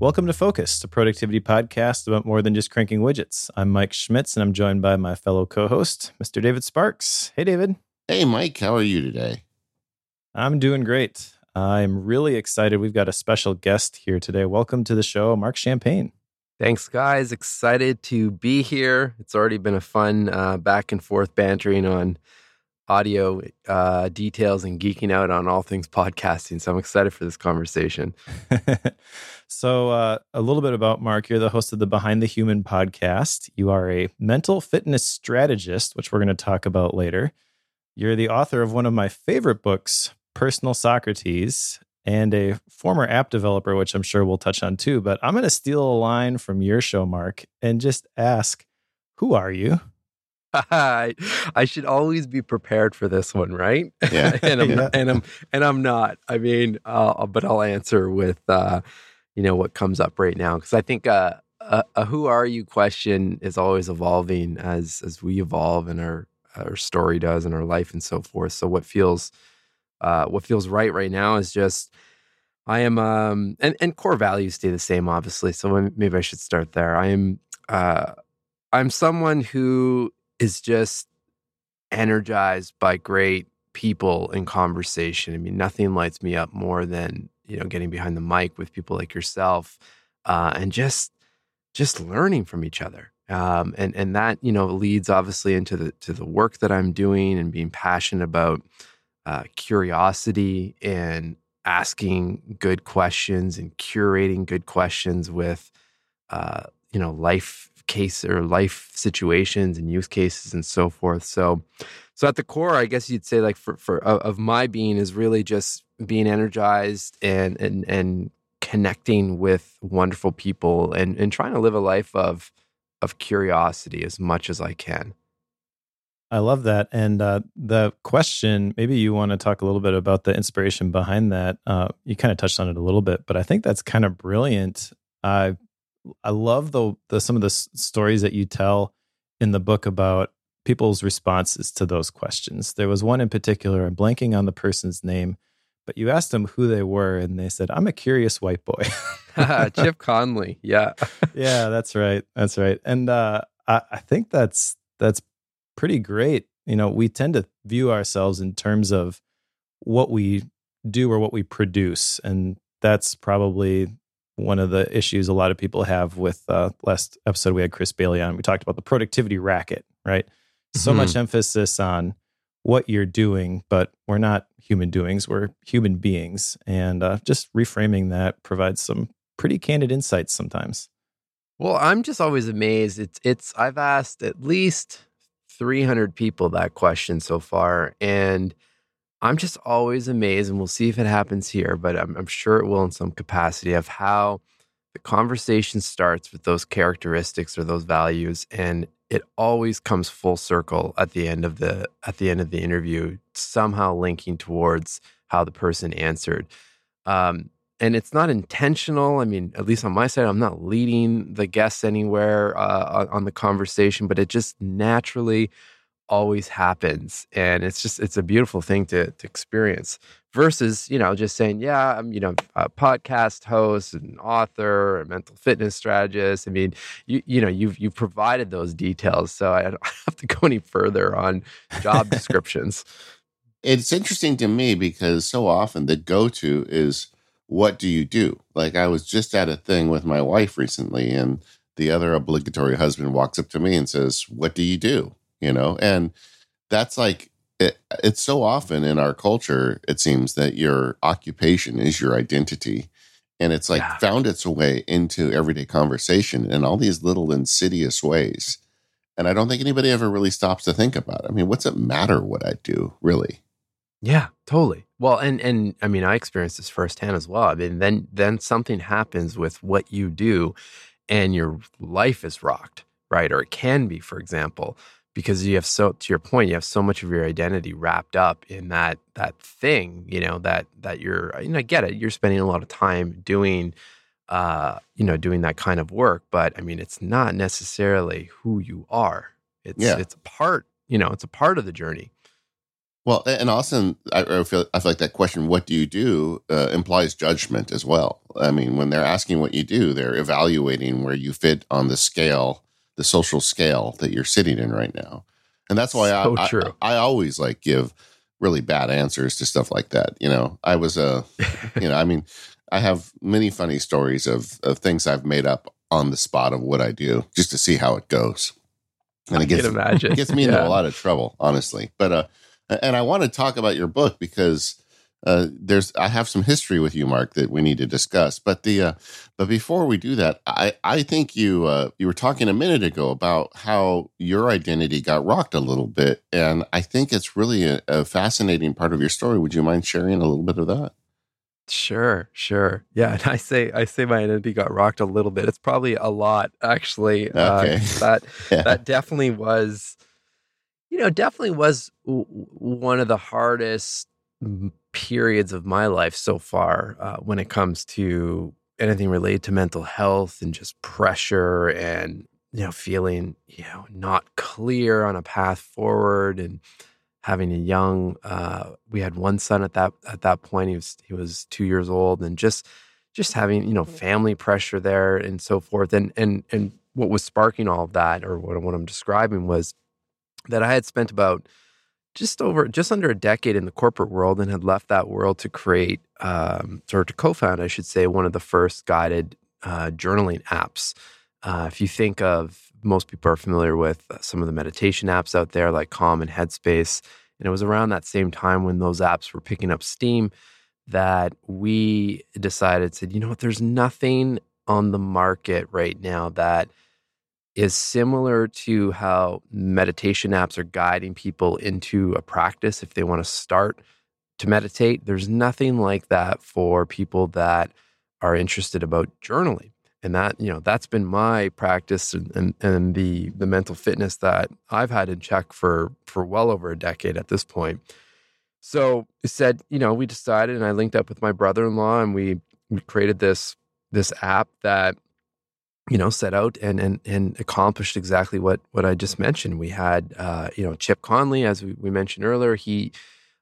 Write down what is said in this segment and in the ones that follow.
Welcome to Focused, a productivity podcast about more than just cranking widgets. I'm Mike Schmitz, and I'm joined by my fellow co-host, Mr. David Sparks. Hey, David. Hey, Mike. How are you today? I'm doing great. I'm really excited. We've got a special guest here today. Welcome to the show, Marc Champagne. Thanks, guys. Excited to be here. It's already been a fun uh, back and forth bantering on audio uh, details and geeking out on all things podcasting. So I'm excited for this conversation. so, uh, a little bit about Marc. You're the host of the Behind the Human podcast. You are a mental fitness strategist, which we're going to talk about later. You're the author of one of my favorite books, Personal Socrates, and a former app developer, which I'm sure we'll touch on too. But I'm going to steal a line from your show, Marc, and just ask, who are you? I, I should always be prepared for this one, right? Yeah. and I'm Yeah. and I'm and I'm not. I mean, uh, but I'll answer with uh, you know what comes up right now because I think uh, a, a who are you question is always evolving as as we evolve and our our story does and our life and so forth. So what feels uh, what feels right right now is just I am um and and core values stay the same obviously. So maybe I should start there. I am uh I'm someone who is just energized by great people in conversation. I mean, nothing lights me up more than you know getting behind the mic with people like yourself, uh, and just just learning from each other. Um, and and that you know leads obviously into the to the work that I'm doing and being passionate about uh, curiosity and asking good questions and curating good questions with uh, you know life case or life situations and use cases and so forth. So, so at the core, I guess you'd say like for for of my being is really just being energized and and and connecting with wonderful people and and trying to live a life of of curiosity as much as I can. I love that. And uh, the question, maybe you want to talk a little bit about the inspiration behind that. Uh, you kind of touched on it a little bit, but I think that's kind of brilliant. I I love the, the some of the s- stories that you tell in the book about people's responses to those questions. There was one in particular. I'm blanking on the person's name, but you asked them who they were, and they said, "I'm a curious white boy." Chip Conley, yeah, yeah, that's right. That's right. And uh, I, I think that's that's pretty great. You know, we tend to view ourselves in terms of what we do or what we produce, and that's probably one of the issues a lot of people have with uh, last episode we had Chris Bailey on. We talked about the productivity racket, right? So Mhm. much emphasis on what you're doing, but we're not human doings. We're human beings, and uh, just reframing that provides some pretty candid insights sometimes. Well, I'm just always amazed. It's it's I've asked at least 300 people that question so far and I'm just always amazed and we'll see if it happens here, but I'm, I'm sure it will in some capacity of how the conversation starts with those characteristics or those values and it always comes full circle at the end of the at the end of the interview somehow linking towards how the person answered um, and it's not intentional. I mean, at least on my side, I'm not leading the guests anywhere uh, on, on the conversation, but it just naturally always happens, and it's just it's a beautiful thing to to experience. Versus, you know, just saying, yeah, I'm you know a podcast host, and author, a mental fitness strategist. I mean, you you know you've you've provided those details, so I don't have to go any further on job descriptions. It's interesting to me because so often the go to is what do you do? Like I was just at a thing with my wife recently, and the other obligatory husband walks up to me and says, What do you do? You know, and that's like, it, it's so often in our culture, it seems that your occupation is your identity. And it's like Yeah. found its way into everyday conversation in all these little insidious ways. And I don't think anybody ever really stops to think about it. I mean, what's it matter what I do, really? Yeah, totally. Well, and and I mean, I experienced this firsthand as well. I mean, then then something happens with what you do, and your life is rocked, right? Or it can be, for example, because you have so to your point, you have so much of your identity wrapped up in that that thing, you know, that that you're, you know, I get it. You're spending a lot of time doing, uh, you know, doing that kind of work, but I mean, it's not necessarily who you are. It's Yeah. it's a part, you know, it's a part of the journey. Well, and also, I, I feel I feel like that question, "What do you do?" Uh, implies judgment as well. I mean, when they're asking what you do, they're evaluating where you fit on the scale, the social scale that you're sitting in right now, and that's why So I, true. I I always like give really bad answers to stuff like that. You know, I was a, you know, I mean, I have many funny stories of of things I've made up on the spot of what I do just to see how it goes, and I it gets it gets me into Yeah. a lot of trouble, honestly. But uh, and I want to talk about your book because uh, there's I have some history with you, Mark, that we need to discuss. But the uh, but before we do that, I I think you uh, you were talking a minute ago about how your identity got rocked a little bit, and I think it's really a, a fascinating part of your story. Would you mind sharing a little bit of that? Sure, sure. Yeah, and I say I say my identity got rocked a little bit. It's probably a lot actually. Uh, Okay. that Yeah. that definitely was you know, definitely was one of the hardest periods of my life so far uh, when it comes to anything related to mental health and just pressure and you know feeling you know not clear on a path forward and having a young uh, we had one son at that at that point. He was he was two years old and just just having you know family pressure there and so forth. And and and what was sparking all of that or what, what i'm describing was that i had spent about just over just under a decade in the corporate world and had left that world to create um, or to co-found i should say one of the first guided uh, journaling apps. Uh, if you think of most people are familiar with uh, some of the meditation apps out there like calm and headspace and it was around that same time when those apps were picking up steam that we decided said you know what? There's nothing on the market right now that is similar to how meditation apps are guiding people into a practice if they want to start to meditate. There's nothing like that for people that are interested about journaling. And that, you know, that's been my practice and, and, and the the mental fitness that I've had in check for for well over a decade at this point. So we said, you know, we decided and I linked up with my brother-in-law and we we created this this app that you know set out and and and accomplished exactly what what I just mentioned. We had uh, you know Chip Conley, as we, we mentioned earlier. He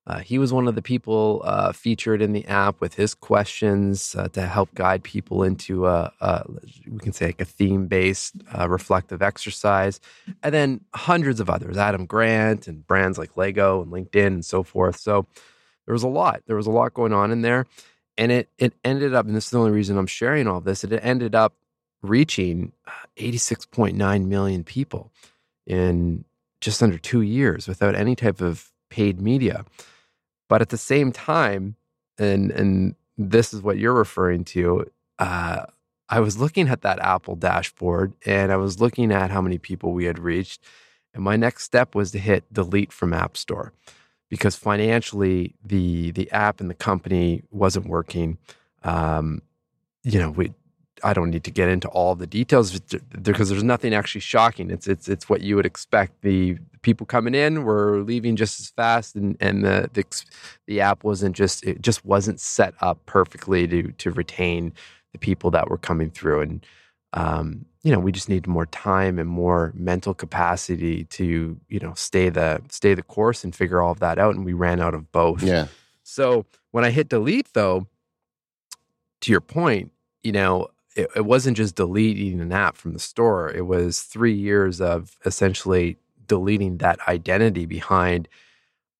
uh, he was one of the people uh, featured in the app with his questions uh, to help guide people into a, a we can say like a theme based uh, reflective exercise, and then hundreds of others, Adam Grant and brands like Lego and LinkedIn and so forth. So there was a lot. There was a lot going on in there, and it it ended up, and this is the only reason I'm sharing all this. It ended up reaching uh, 86.9 million people in just under two years without any type of paid media. But at the same time, and and this is what you're referring to, uh, I was looking at that Apple dashboard and I was looking at how many people we had reached. And my next step was to hit delete from App Store because financially the the app and the company wasn't working. Um, you know, we I don't need to get into all the details because there's nothing actually shocking. It's it's it's what you would expect. The people coming in were leaving just as fast, and and the the, the app wasn't just it just wasn't set up perfectly to to retain the people that were coming through. And um, you know, we just need more time and more mental capacity to you know stay the stay the course and figure all of that out. And we ran out of both. Yeah. So when I hit delete, though, to your point, you know, it, it wasn't just deleting an app from the store. It was three years of essentially deleting that identity behind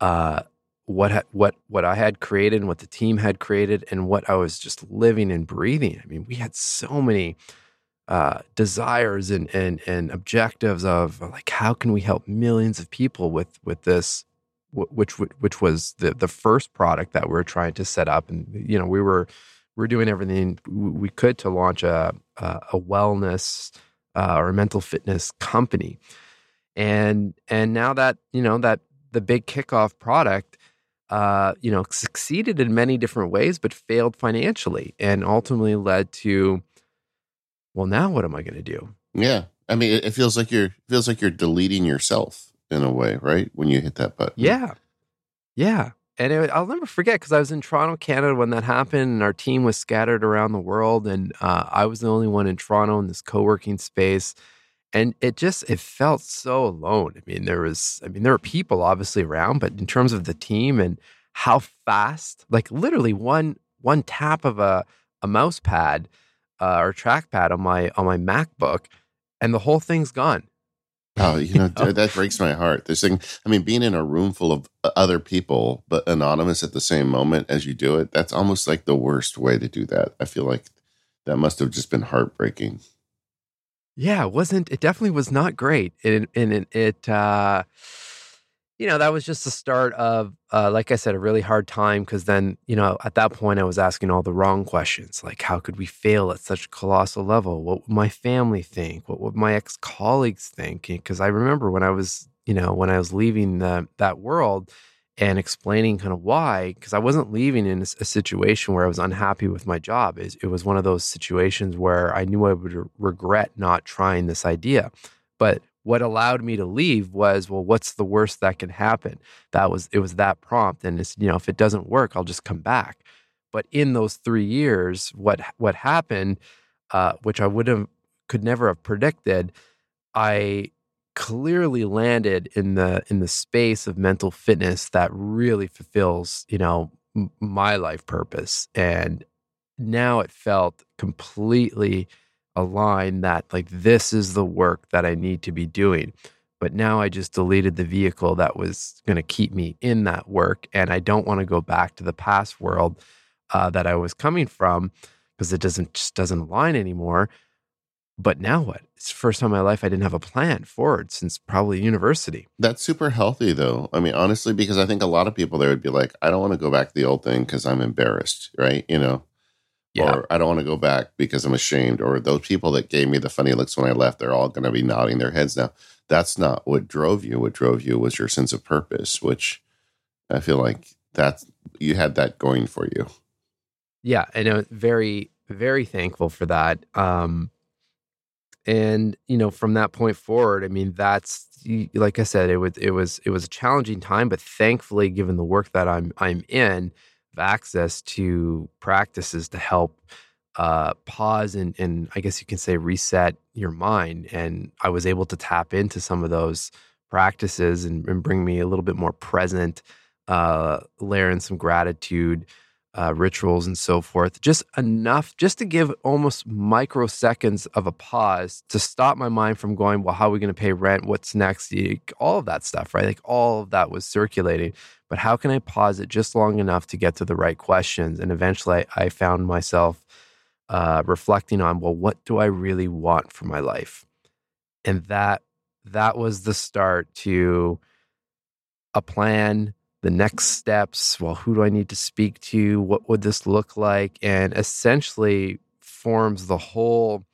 uh, what ha- what what I had created and what the team had created and what I was just living and breathing. I mean, we had so many uh, desires and and and objectives of like how can we help millions of people with with this which which was the the first product that we are trying to set up and you know we were we are doing everything we could to launch a a, a wellness uh, or a mental fitness company and and now that you know that the big kickoff product uh, you know succeeded in many different ways but failed financially and ultimately led to well now what am i going to do Yeah. I mean, it, it feels like you're feels like you're deleting yourself in a way, right? When you hit that button. Yeah. Yeah. And it, I'll never forget because I was in Toronto, Canada when that happened, and our team was scattered around the world. And uh, I was the only one in Toronto in this co working space. and it just it felt so alone. I mean, there was I mean, there were people obviously around, but in terms of the team and how fast, like literally one one tap of a a mouse pad uh, or trackpad on my on my MacBook, and the whole thing's gone. Oh, you know, that breaks my heart. This thing, I mean, being in a room full of uh, other people, but anonymous at the same moment as you do it, that's almost like the worst way to do that. I feel like that must have just been heartbreaking. Yeah, it wasn't, it definitely was not great. And, and it, it uh, you know, that was just the start of, uh, like I said, a really hard time. Cause then, you know, at that point, I was asking all the wrong questions. Like, how could we fail at such a colossal level? What would my family think? What would my ex colleagues think? Because I remember when I was, you know, when I was leaving the, that world and explaining kind of why, because I wasn't leaving in a, a, situation where I was unhappy with my job. It, it was one of those situations where I knew I would regret not trying this idea. But what allowed me to leave was well what's the worst that can happen? That was it was that prompt and it's you know if it doesn't work i'll just come back. But in those three years what what happened uh, which i would have could never have predicted i clearly landed in the in the space of mental fitness that really fulfills you know m- my life purpose. And now it felt completely a line that like this is the work that I need to be doing. But now I just deleted the vehicle that was going to keep me in that work, and I don't want to go back to the past world uh, that I was coming from because it doesn't just doesn't align anymore. But now what? It's the first time in my life I didn't have a plan forward since probably university. That's super healthy, though. I mean, honestly, because I think a lot of people there would be like, I don't want to go back to the old thing because I'm embarrassed, right? You know, yeah. or I don't want to go back because I'm ashamed, or those people that gave me the funny looks when I left, they're all going to be nodding their heads now. That's not what drove you. What drove you was your sense of purpose, which I feel like that you had that going for you. Yeah, and I'm very, very thankful for that. Um, and you know, from that point forward, I mean, that's like I said, it was it was it was a challenging time, but thankfully, given the work that I'm I'm in, access to practices to help uh, pause and, and I guess you can say reset your mind. And I was able to tap into some of those practices and, and bring me a little bit more present, uh, layer in some gratitude, uh, rituals, and so forth. Just enough, just to give almost microseconds of a pause to stop my mind from going, well, how are we going to pay rent? What's next? All of that stuff, right? Like all of that was circulating but how can I pause it just long enough to get to the right questions? And eventually I, I found myself uh, reflecting on, well, what do I really want for my life? And that that was the start to a plan, the next steps. Well, who do I need to speak to? What would this look like? And essentially forms the whole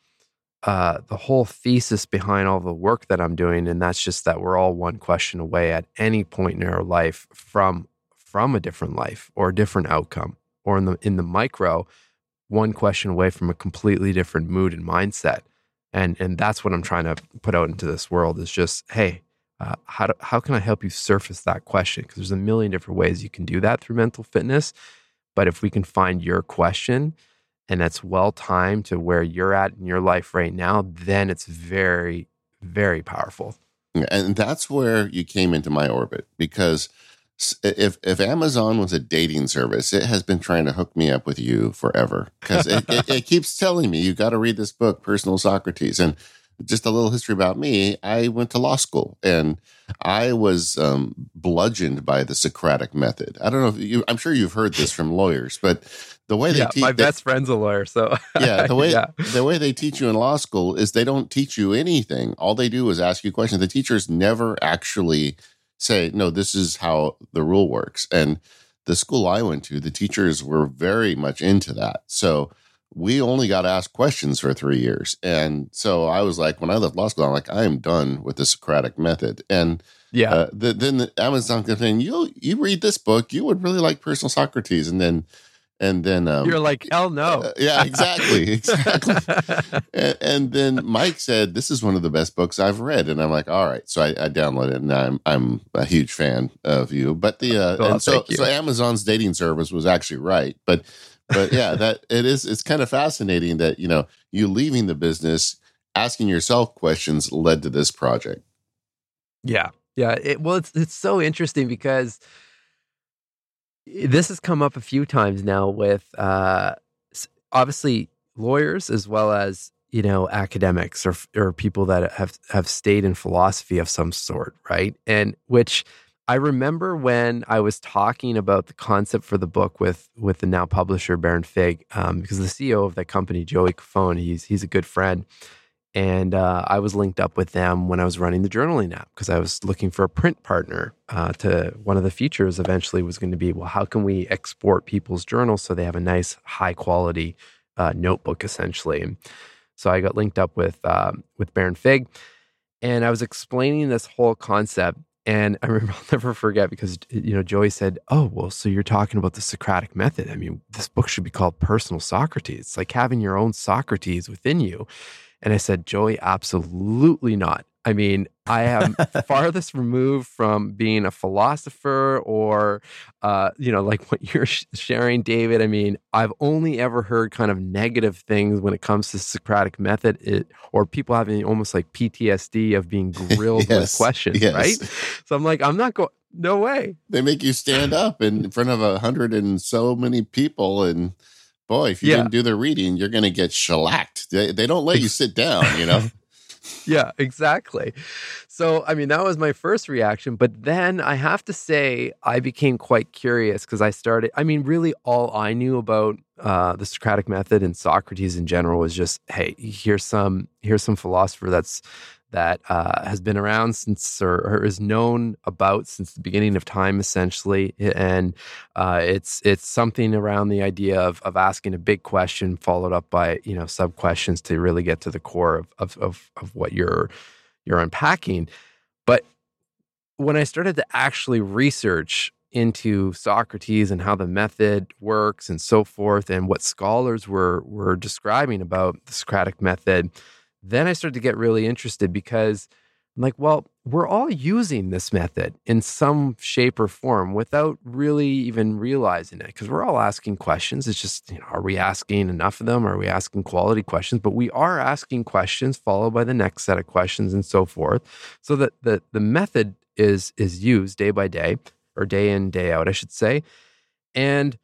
uh, the whole thesis behind all the work that I'm doing, and that's just that we're all one question away at any point in our life from from a different life or a different outcome, or in the in the micro, one question away from a completely different mood and mindset. And and that's what I'm trying to put out into this world is just hey, uh, how do, how can I help you surface that question? Because there's a million different ways you can do that through mental fitness, but if we can find your question and that's well timed to where you're at in your life right now, then it's very, very powerful. And that's where you came into my orbit because if if Amazon was a dating service, it has been trying to hook me up with you forever because it, it, it, keeps telling me you got to read this book, Personal Socrates, and just a little history about me. I went to law school and I was um, bludgeoned by the Socratic method. I don't know if you, I'm sure you've heard this from lawyers, but the way they yeah, teach my best friend's a lawyer, so yeah, the way yeah. the way they teach you in law school is they don't teach you anything. All they do is ask you questions. The teachers never actually say, "No, this is how the rule works." And the school I went to, the teachers were very much into that. So we only got asked questions for three years. And so I was like, when I left law school, I'm like, I am done with the Socratic method. And yeah, uh, the, then the Amazon kept saying, you you read this book, you would really like Personal Socrates. And then and then um, you're like, hell no. Uh, yeah, exactly, exactly. and, and, then Mike said, "This is one of the best books I've read," and I'm like, "All right." So I, I downloaded it, and I'm I'm a huge fan of you. But the uh, oh, and so so Amazon's dating service was actually right, but but yeah, that it is. It's kind of fascinating that you know you leaving the business asking yourself questions led to this project. Yeah. Yeah. It, well, it's it's so interesting because this has come up a few times now with uh, obviously lawyers as well as you know academics or or people that have have stayed in philosophy of some sort, right? And which I remember when I was talking about the concept for the book with with the now publisher Baron Fig, um, because the CEO of that company, Joey Cofone, he's he's a good friend, and uh, I was linked up with them when I was running the journaling app because I was looking for a print partner. Uh, to one of the features eventually was going to be, well, how can we export people's journals so they have a nice, high quality uh, notebook, essentially. So I got linked up with um, with Baron Fig, and I was explaining this whole concept. And I remember I'll never forget because you know Joey said, "Oh, well, so you're talking about the Socratic method? I mean, this book should be called Personal Socrates. It's like having your own Socrates within you." And I said, Joey, absolutely not. I mean, I am farthest removed from being a philosopher or, uh, you know, like what you're sharing, David. I mean, I've only ever heard kind of negative things when it comes to Socratic method, it, or people having almost like PTSD of being grilled yes, with questions, yes. right? So I'm like, I'm not going. No way. They make you stand up in front of a hundred and so many people and boy, if you yeah. didn't do the reading, you're going to get shellacked. They, they don't let you sit down, you know? yeah, exactly. So, I mean, that was my first reaction. But then I have to say, I became quite curious because I started, I mean, really all I knew about uh, the Socratic method and Socrates in general was just, hey, here's some, here's some philosopher that's that uh, has been around since or, or, is known about since the beginning of time, essentially. And uh, it's it's something around the idea of of asking a big question followed up by you know sub questions to really get to the core of of of, of what you're you're unpacking. But when I started to actually research into Socrates and how the method works and so forth, and what scholars were were describing about the Socratic method then I started to get really interested because I'm like, well, we're all using this method in some shape or form without really even realizing it because we're all asking questions. It's just, you know, are we asking enough of them? Are we asking quality questions? But we are asking questions followed by the next set of questions and so forth. So that the, the method is is used day by day or day in, day out, I should say. And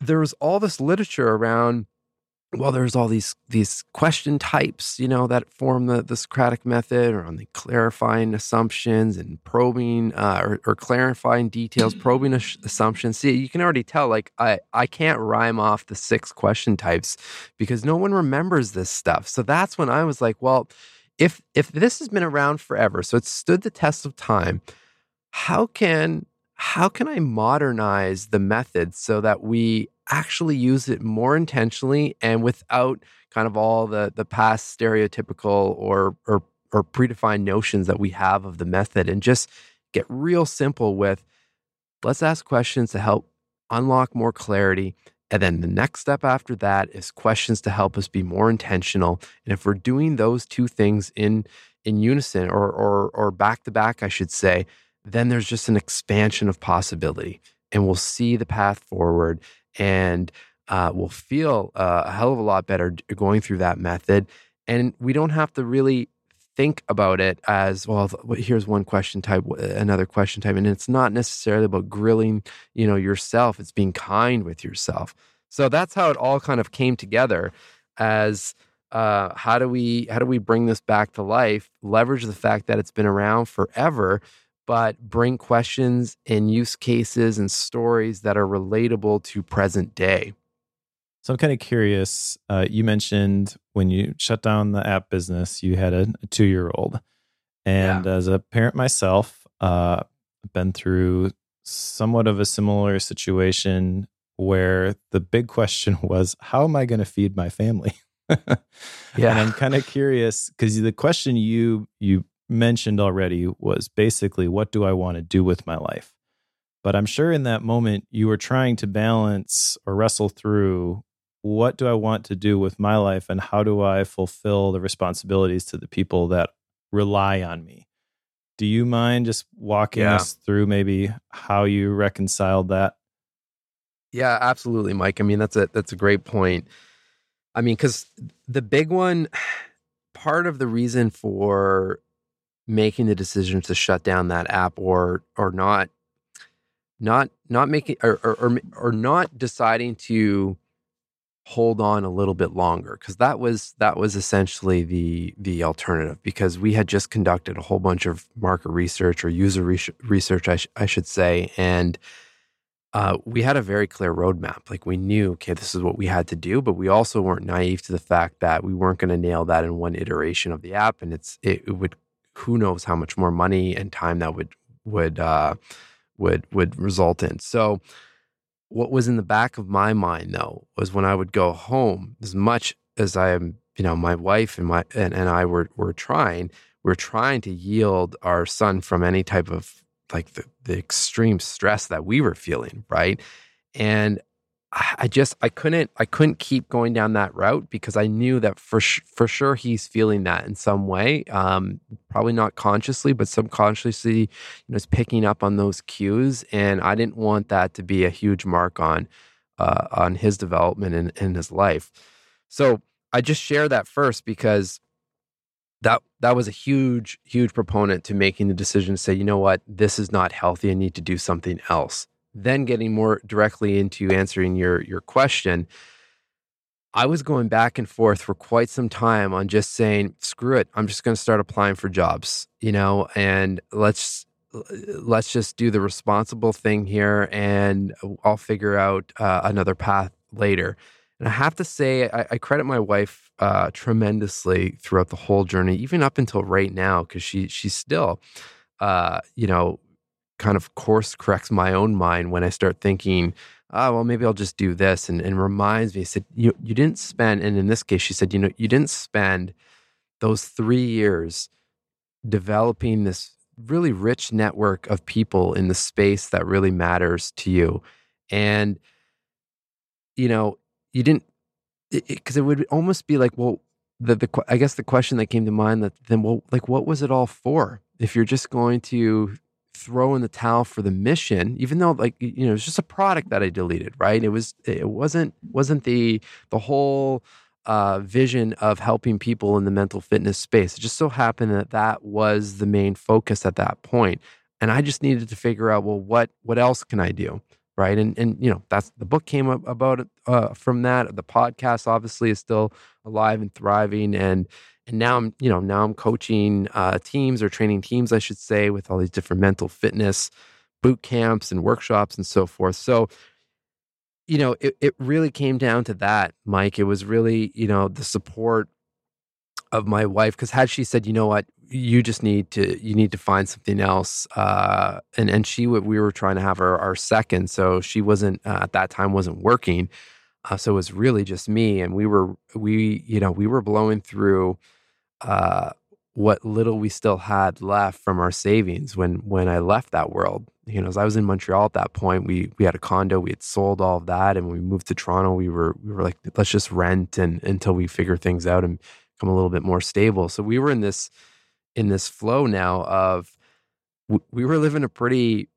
there's all this literature around well, there's all these these question types, you know, that form the, the Socratic method, or on the clarifying assumptions and probing uh, or, or, clarifying details, probing assumptions. See, you can already tell, like I I can't rhyme off the six question types because no one remembers this stuff. So that's when I was like, well, if if this has been around forever, so it's stood the test of time, how can how can I modernize the method so that we actually use it more intentionally and without kind of all the the past stereotypical or or or predefined notions that we have of the method and just get real simple with let's ask questions to help unlock more clarity. And then the next step after that is questions to help us be more intentional. And if we're doing those two things in in unison or or or back to back I should say then there's just an expansion of possibility and we'll see the path forward and uh, will feel uh, a hell of a lot better going through that method. And we don't have to really think about it as well here's one question type another question type and it's not necessarily about grilling you know yourself it's being kind with yourself so that's how it all kind of came together as uh, how do we how do we bring this back to life leverage the fact that it's been around forever but bring questions and use cases and stories that are relatable to present day. So I'm kind of curious. Uh, you mentioned when you shut down the app business, you had a, a two year old. And yeah. as a parent myself, uh, I've been through somewhat of a similar situation where the big question was, how am I going to feed my family? yeah. And I'm kind of curious because the question you you mentioned already was basically what do I want to do with my life? But I'm sure in that moment you were trying to balance or wrestle through what do I want to do with my life and how do I fulfill the responsibilities to the people that rely on me? Do you mind just walking yeah. us through maybe how you reconciled that? Yeah, absolutely, Mike. I mean, that's a that's a great point. I mean, cuz the big one part of the reason for making the decision to shut down that app or or not not not making or or, or, or not deciding to hold on a little bit longer because that was that was essentially the the alternative because we had just conducted a whole bunch of market research or user research I, sh- I should say and uh, we had a very clear roadmap. Like we knew okay this is what we had to do but we also weren't naive to the fact that we weren't going to nail that in one iteration of the app and it's it, it, would who knows how much more money and time that would would uh, would would result in so what was in the back of my mind though was when I would go home, as much as I am, you know, my wife and my and, and I were were trying, we're trying to yield our son from any type of like the, the extreme stress that we were feeling, right? And I just I couldn't I couldn't keep going down that route because I knew that for sh- for sure he's feeling that in some way, um, probably not consciously, but subconsciously, you know, is picking up on those cues, and I didn't want that to be a huge mark on uh, on his development in, in his life. So I just share that first because that that was a huge huge proponent to making the decision to say, you know what, this is not healthy. I need to do something else then getting more directly into answering your your question I was going back and forth for quite some time on just saying, screw it, I'm just going to start applying for jobs, you know, and let's let's just do the responsible thing here and I'll figure out uh, another path later. And I have to say, I, I credit my wife uh, tremendously throughout the whole journey, even up until right now, because she she's still, uh, you know, kind of course corrects my own mind when I start thinking, oh, well, maybe I'll just do this. And, and reminds me, I said, you, you didn't spend, and in this case, she said, you know, you didn't spend those three years developing this really rich network of people in the space that really matters to you. And, you know, you didn't, because it, it, it would almost be like, well, the, the I guess the question that came to mind that then well like what was it all for if you're just going to throw in the towel for the mission even though like you know it's just a product that i deleted right? It was it wasn't wasn't the the whole uh, vision of helping people in the mental fitness space. It just so happened that that was the main focus at that point and i just needed to figure out well what what else can i do right? And and you know that's the book came up about uh, from that. The podcast obviously is still alive and thriving and and now I'm, you know, now I'm coaching uh, teams or training teams, I should say, with all these different mental fitness boot camps and workshops and so forth. So, you know, it, it really came down to that, Mike. It was really, you know, the support of my wife. Because had she said, you know what, you just need to, you need to find something else, uh, and and she we were trying to have our, our second, so she wasn't uh, at that time wasn't working. Uh, so it was really just me, and we were we you know we were blowing through uh, what little we still had left from our savings when when I left that world. You know, as I was in Montreal at that point, we we had a condo, we had sold all of that, and when we moved to Toronto, we were we were like, let's just rent and until we figure things out and become a little bit more stable. So we were in this in this flow now of we were living a pretty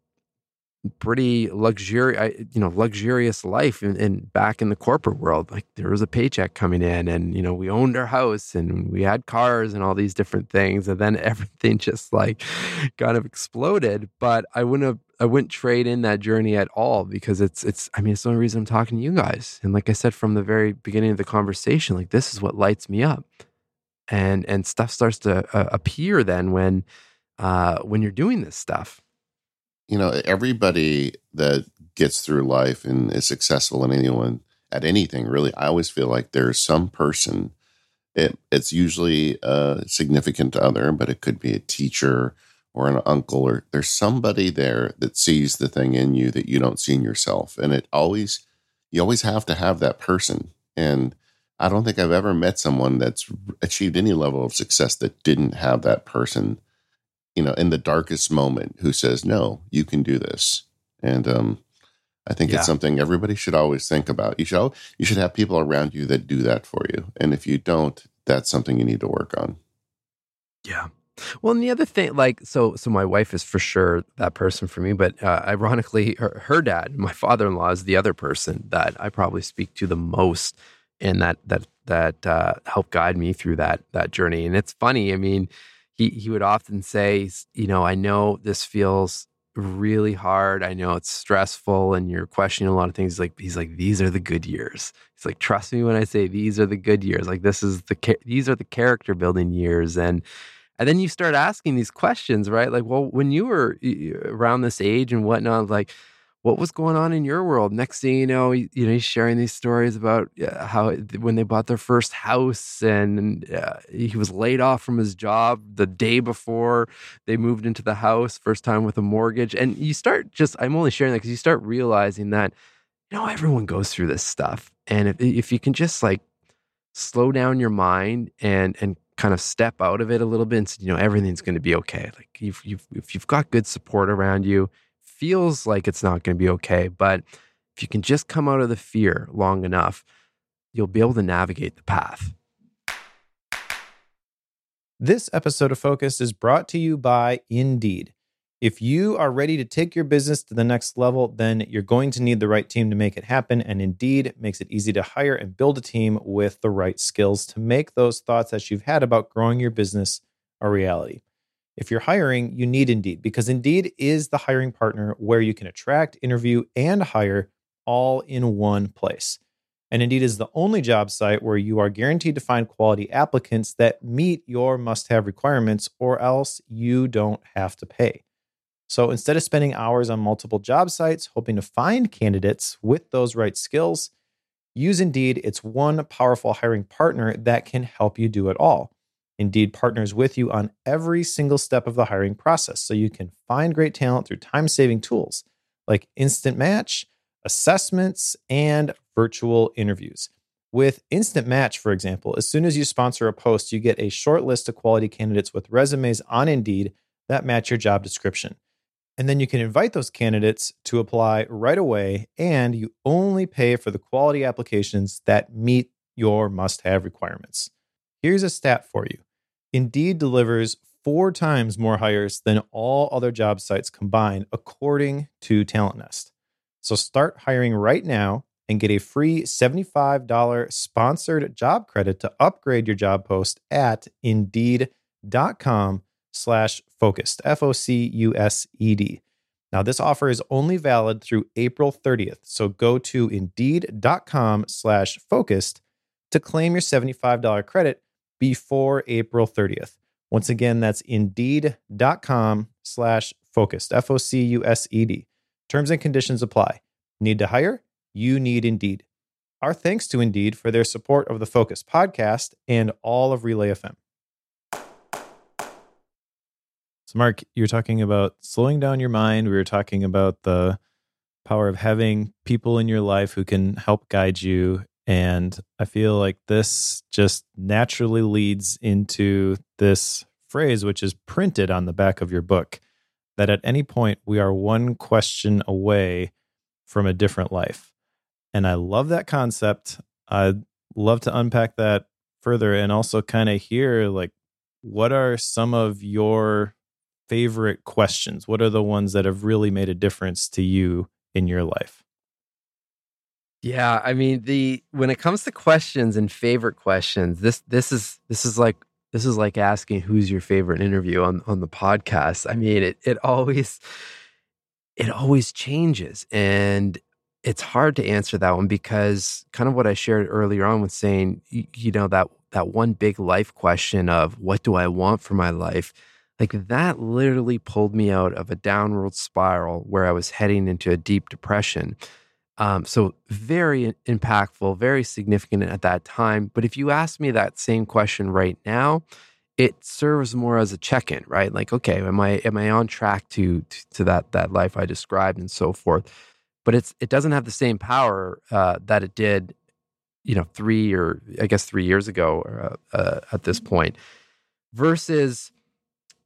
pretty luxurious, you know, luxurious life and, and back in the corporate world. Like there was a paycheck coming in, and you know, we owned our house and we had cars and all these different things, and then everything just like kind of exploded. But I wouldn't have, I wouldn't trade in that journey at all because it's, it's. I mean, it's the only reason I'm talking to you guys. And like I said from the very beginning of the conversation, like this is what lights me up, and and stuff starts to uh, appear then when, uh, when you're doing this stuff you know, everybody that gets through life and is successful in anyone at anything, really, I always feel like there's some person. It, it's usually a significant other, but it could be a teacher or an uncle, or there's somebody there that sees the thing in you that you don't see in yourself. And it always, you always have to have that person. And I don't think I've ever met someone that's achieved any level of success that didn't have that person you know, in the darkest moment who says, no, you can do this. And, um, I think yeah. it's something everybody should always think about. You should you should have people around you that do that for you, and if you don't, that's something you need to work on. Yeah. Well, and the other thing, like, so, so my wife is for sure that person for me, but uh, ironically, her, her dad, my father-in-law, is the other person that I probably speak to the most and that that that uh, helped guide me through that that journey. And it's funny. I mean, he he would often say, you know, I know this feels really hard. I know it's stressful and you're questioning a lot of things. He's like he's like these are the good years. He's like trust me when I say these are the good years. Like this is the these are the character building years and and then you start asking these questions, right? Like, well, when you were around this age and whatnot, like what was going on in your world? Next thing you know, you, you know, he's sharing these stories about how when they bought their first house and uh, he was laid off from his job the day before they moved into the house, first time with a mortgage. And you start just, I'm only sharing that because you start realizing that, you know, everyone goes through this stuff. And if, if you can just like slow down your mind and, and kind of step out of it a little bit and say, you know, everything's going to be okay. Like you've, you've, if you've got good support around you, feels like it's not going to be okay. But if you can just come out of the fear long enough, you'll be able to navigate the path. This episode of Focused is brought to you by Indeed. If you are ready to take your business to the next level, then you're going to need the right team to make it happen. And Indeed makes it easy to hire and build a team with the right skills to make those thoughts that you've had about growing your business a reality. If you're hiring, you need Indeed because Indeed is the hiring partner where you can attract, interview, and hire all in one place. And Indeed is the only job site where you are guaranteed to find quality applicants that meet your must have requirements, or else you don't have to pay. So instead of spending hours on multiple job sites hoping to find candidates with those right skills, use Indeed. It's one powerful hiring partner that can help you do it all. Indeed partners with you on every single step of the hiring process so you can find great talent through time saving tools like Instant Match, assessments, and virtual interviews. With Instant Match, for example, as soon as you sponsor a post, you get a short list of quality candidates with resumes on Indeed that match your job description. And then you can invite those candidates to apply right away, and you only pay for the quality applications that meet your must have requirements. Here's a stat for you Indeed delivers four times more hires than all other job sites combined, according to TalentNest. So start hiring right now and get a free $75 sponsored job credit to upgrade your job post at indeed.com slash focused, F O C U S E D. Now, this offer is only valid through April 30th. So go to indeed.com slash focused to claim your $75 credit before April 30th. Once again, that's indeed.com slash focused, F O C U S E D. Terms and conditions apply. Need to hire? You need Indeed. Our thanks to Indeed for their support of the Focused podcast and all of Relay FM. So, Marc, you were talking about slowing down your mind. We were talking about the power of having people in your life who can help guide you and I feel like this just naturally leads into this phrase, which is printed on the back of your book that at any point we are one question away from a different life. And I love that concept. I'd love to unpack that further and also kind of hear like, what are some of your favorite questions? What are the ones that have really made a difference to you in your life? Yeah, I mean the when it comes to questions and favorite questions, this this is this is like this is like asking who's your favorite interview on on the podcast. I mean, it it always it always changes and it's hard to answer that one because kind of what I shared earlier on with saying you, know that that one big life question of what do I want for my life? Like that literally pulled me out of a downward spiral where I was heading into a deep depression um, so very impactful, very significant at that time. But if you ask me that same question right now, it serves more as a check-in, right? Like, okay, am I am I on track to to, to that that life I described and so forth? But it's it doesn't have the same power uh, that it did, you know, three or I guess three years ago uh, uh, at this point, versus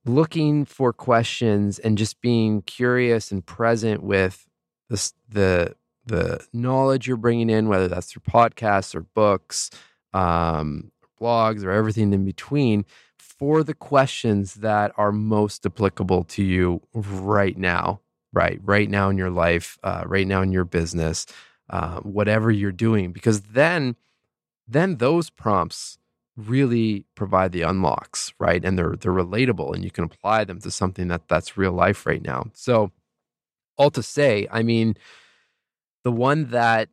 looking for questions and just being curious and present with the the the knowledge you're bringing in, whether that's through podcasts or books, um, blogs, or everything in between, for the questions that are most applicable to you right now, right? Right now in your life, uh, right now in your business, uh, whatever you're doing. Because then then those prompts really provide the unlocks, right? And they're they're relatable and you can apply them to something that that's real life right now. So all to say, I mean, the one that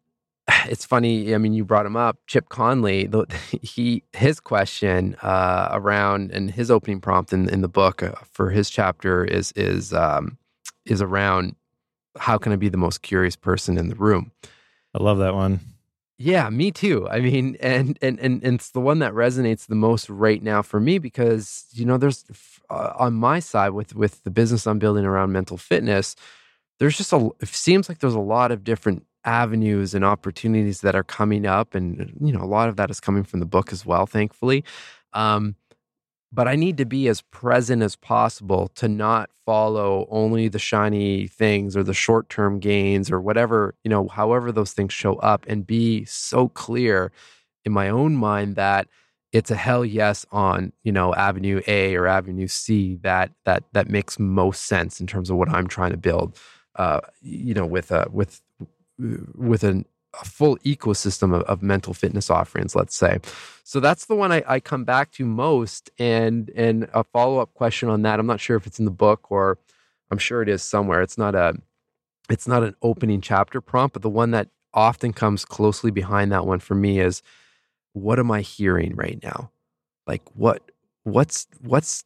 it's funny. I mean, you brought him up, Chip Conley. The, he his question uh, around and his opening prompt in, in the book uh, for his chapter is is um, is around how can I be the most curious person in the room. I love that one. Yeah, me too. I mean, and and and, and it's the one that resonates the most right now for me because you know, there's uh, on my side with with the business I'm building around mental fitness. There's just a. It seems like there's a lot of different avenues and opportunities that are coming up, and you know, a lot of that is coming from the book as well, thankfully. Um, but I need to be as present as possible to not follow only the shiny things or the short term gains or whatever, you know, however those things show up and be so clear in my own mind that it's a hell yes on, you know, avenue A or avenue C that that that makes most sense in terms of what I'm trying to build uh, you know, with a with with an a full ecosystem of, of, mental fitness offerings, let's say. So that's the one I, I come back to most. And and a follow up question on that. I'm not sure if it's in the book or I'm sure it is somewhere. It's not a it's not an opening chapter prompt, but the one that often comes closely behind that one for me is what am I hearing right now? Like what what's what's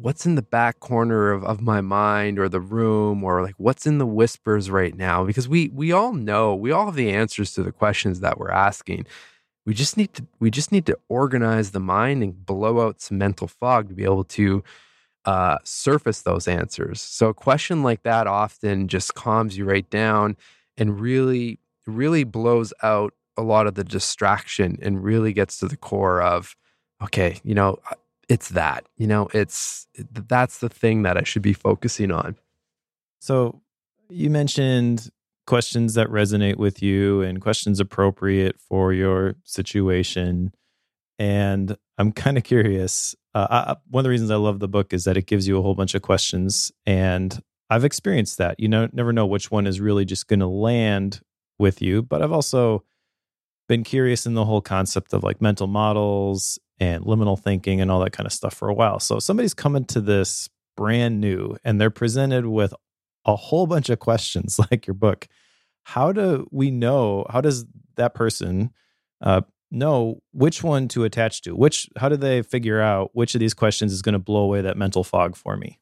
what's in the back corner of, of my mind or the room or like what's in the whispers right now? Because we we all know we all have the answers to the questions that we're asking. We just need to we just need to organize the mind and blow out some mental fog to be able to uh, surface those answers. So a question like that often just calms you right down and really really blows out a lot of the distraction and really gets to the core of okay you know it's that you know it's that's the thing that i should be focusing on. So you mentioned questions that resonate with you and questions appropriate for your situation and i'm kind of curious uh, I, one of the reasons i love the book is that it gives you a whole bunch of questions and i've experienced that you know never know which one is really just going to land with you but i've also been curious in the whole concept of like mental models and liminal thinking and all that kind of stuff for a while. So somebody's coming to this brand new and they're presented with a whole bunch of questions like your book. How do we know? How does that person uh, know which one to attach to? Which how do they figure out which of these questions is going to blow away that mental fog for me?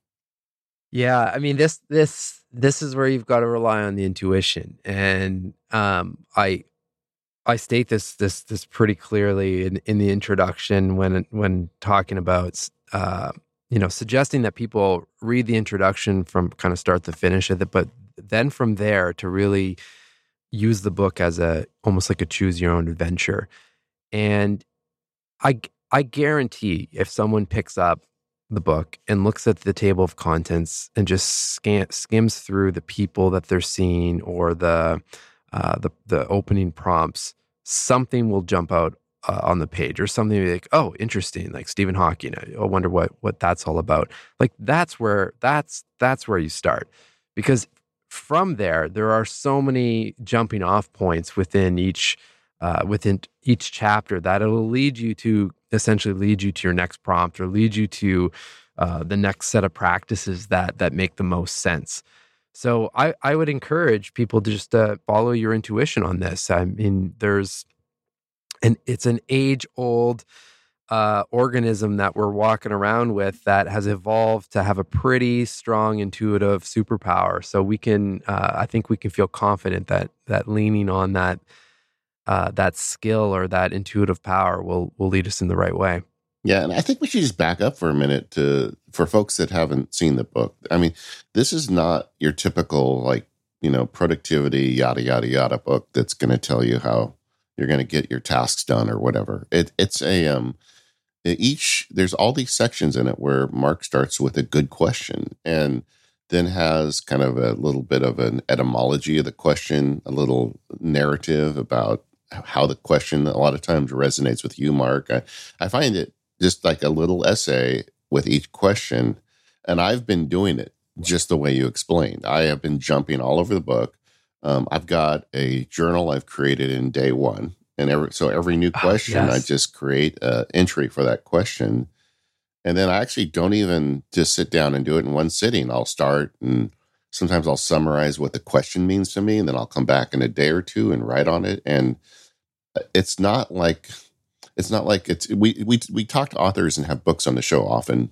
Yeah, I mean this this this is where you've got to rely on the intuition, and um, I I state this this this pretty clearly in, in the introduction when when talking about uh, you know suggesting that people read the introduction from kind of start to finish of it, but then from there to really use the book as a almost like a choose your own adventure. And I I guarantee if someone picks up the book and looks at the table of contents and just scan, skims through the people that they're seeing or the uh, the the opening prompts, something will jump out uh, on the page or something like, oh, interesting, like Stephen Hawking. I wonder what what that's all about. Like that's where that's that's where you start, because from there there are so many jumping off points within each uh, within each chapter that it'll lead you to essentially lead you to your next prompt or lead you to uh, the next set of practices that that make the most sense. So I, I would encourage people to just uh, follow your intuition on this. I mean, there's and it's an age old uh, organism that we're walking around with that has evolved to have a pretty strong intuitive superpower. So we can, uh, I think, we can feel confident that that leaning on that uh, that skill or that intuitive power will will lead us in the right way. Yeah, and I think we should just back up for a minute to for folks that haven't seen the book. I mean, this is not your typical like, you know, productivity yada yada yada book that's going to tell you how you're going to get your tasks done or whatever. It it's a um each there's all these sections in it where Marc starts with a good question and then has kind of a little bit of an etymology of the question, a little narrative about how the question a lot of times resonates with you, Marc. I, I find it just like a little essay with each question. And I've been doing it just the way you explained. I have been jumping all over the book. Um, I've got a journal I've created in day one, And every so every new Ah, question, I yes. just create an entry for that question, and then I actually don't even just sit down and do it in one sitting. I'll start and sometimes I'll summarize what the question means to me, and then I'll come back in a day or two and write on it. And uh, it's not like it's not like it's we we we talk to authors and have books on the show often,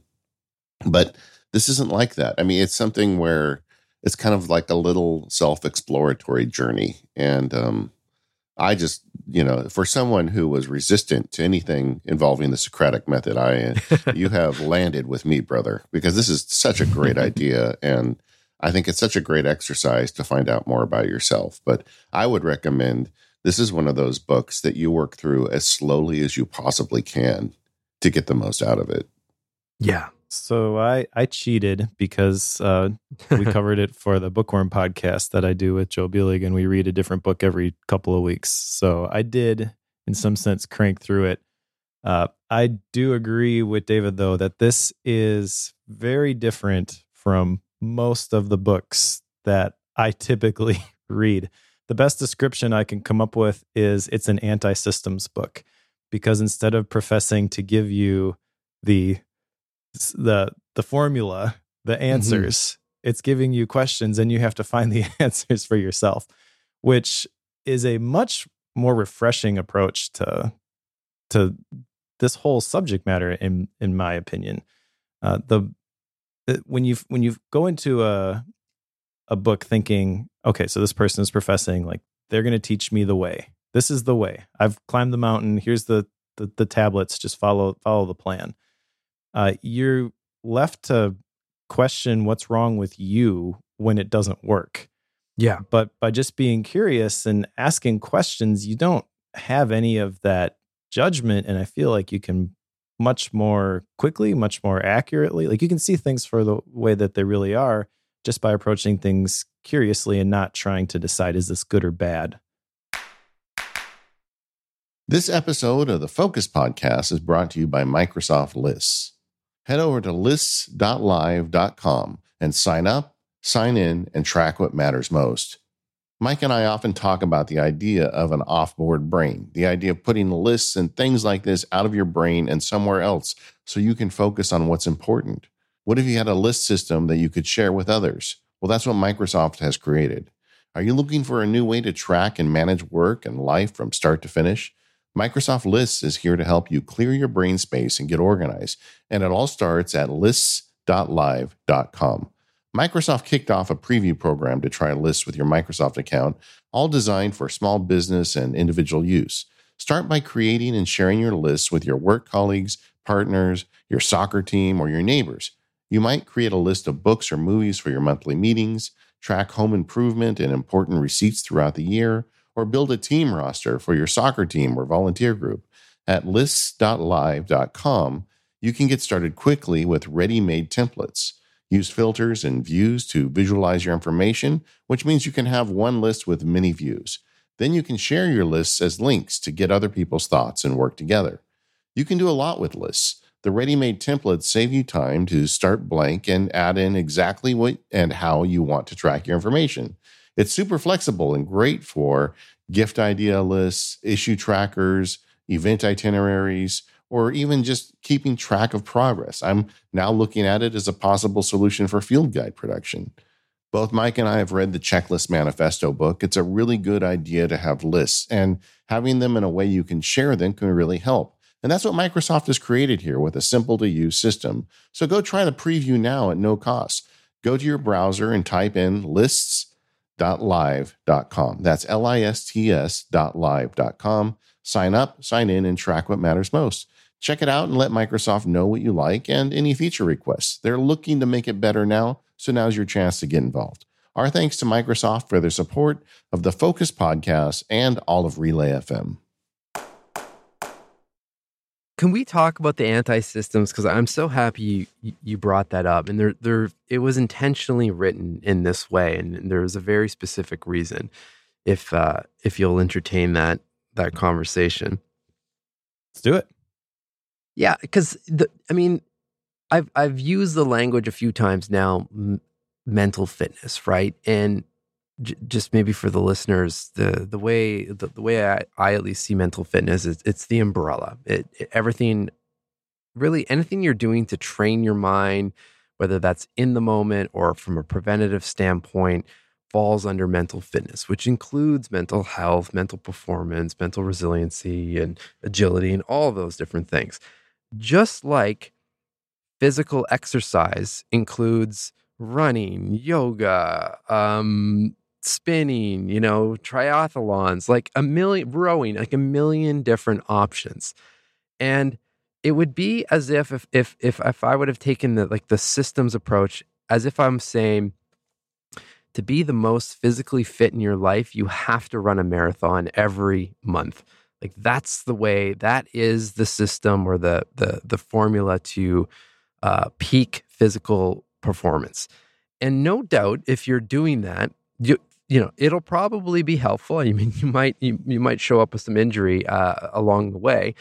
but this isn't like that. I mean, it's something where it's kind of like a little self-exploratory journey, and um, I just you know, for someone who was resistant to anything involving the Socratic method, I you have landed with me, brother, because this is such a great idea, and I think it's such a great exercise to find out more about yourself. But I would recommend this is one of those books that you work through as slowly as you possibly can to get the most out of it. Yeah. So I I cheated because uh, we covered it for the Bookworm podcast that I do with Joe Buhlig, and we read a different book every couple of weeks. So I did, in some sense, crank through it. Uh, I do agree with David though that this is very different from most of the books that I typically read. The best description I can come up with is it's an anti-systems book because instead of professing to give you the the the formula, the answers. It's giving you questions and you have to find the answers for yourself, which is a much more refreshing approach to to this whole subject matter in in my opinion. Uh, the, the when you when you go into a a book thinking, okay, so this person is professing like they're going to teach me the way. This is the way. I've climbed the mountain. Here's the the, the tablets. Just follow follow the plan uh, you're left to question what's wrong with you when it doesn't work. Yeah. But by just being curious and asking questions, you don't have any of that judgment. And I feel like you can much more quickly, much more accurately, like you can see things for the way that they really are just by approaching things curiously and not trying to decide is this good or bad. This episode of the Focused Podcast is brought to you by Microsoft Lists. Head over to lists.live.com and sign up, sign in, and track what matters most. Mike and I often talk about the idea of an off-board brain, the idea of putting lists and things like this out of your brain and somewhere else so you can focus on what's important. What if you had a list system that you could share with others? Well, that's what Microsoft has created. Are you looking for a new way to track and manage work and life from start to finish? Microsoft Lists is here to help you clear your brain space and get organized, and it all starts at lists.live.com. Microsoft kicked off a preview program to try lists with your Microsoft account, all designed for small business and individual use. Start by creating and sharing your lists with your work colleagues, partners, your soccer team, or your neighbors. You might create a list of books or movies for your monthly meetings, track home improvement and important receipts throughout the year, or build a team roster for your soccer team or volunteer group. At lists.live.com, you can get started quickly with ready made templates. Use filters and views to visualize your information, which means you can have one list with many views. Then you can share your lists as links to get other people's thoughts and work together. You can do a lot with lists. The ready made templates save you time to start blank and add in exactly what and how you want to track your information. It's super flexible and great for gift idea lists, issue trackers, event itineraries, or even just keeping track of progress. I'm now looking at it as a possible solution for field guide production. Both Mike and I have read the Checklist Manifesto book. It's a really good idea to have lists, and having them in a way you can share them can really help. And that's what Microsoft has created here with a simple to use system. So go try the preview now at no cost. Go to your browser and type in lists.live.com. That's L I S T dot. Sign up, sign in, and track what matters most. Check it out and let Microsoft know what you like and any feature requests. They're looking to make it better now, so now's your chance to get involved. Our thanks to Microsoft for their support of the Focused podcast and all of Relay FM. Can we talk about the anti-systems? Because I'm so happy you, you brought that up, and there, there, it was intentionally written in this way, and there was a very specific reason. If uh, if you'll entertain that that conversation, Let's do it. yeah, because I mean, I've I've used the language a few times now, m- mental fitness, right? And j- just maybe for the listeners, the the way the, the way I, I at least see mental fitness is it's the umbrella. It, it everything really anything you're doing to train your mind, whether that's in the moment or from a preventative standpoint, falls under mental fitness, which includes mental health, mental performance, mental resiliency, and agility, and all those different things. Just like physical exercise includes running, yoga, um, spinning, you know, triathlons, like a million, rowing, like a million different options. And it would be as if if if if, if I would have taken the like the systems approach, as if I'm saying to be the most physically fit in your life, you have to run a marathon every month. Like that's the way. That is the system or the the the formula to uh, peak physical performance. And no doubt, if you're doing that, you you know it'll probably be helpful. I mean, you might you, you might show up with some injury uh, along the way,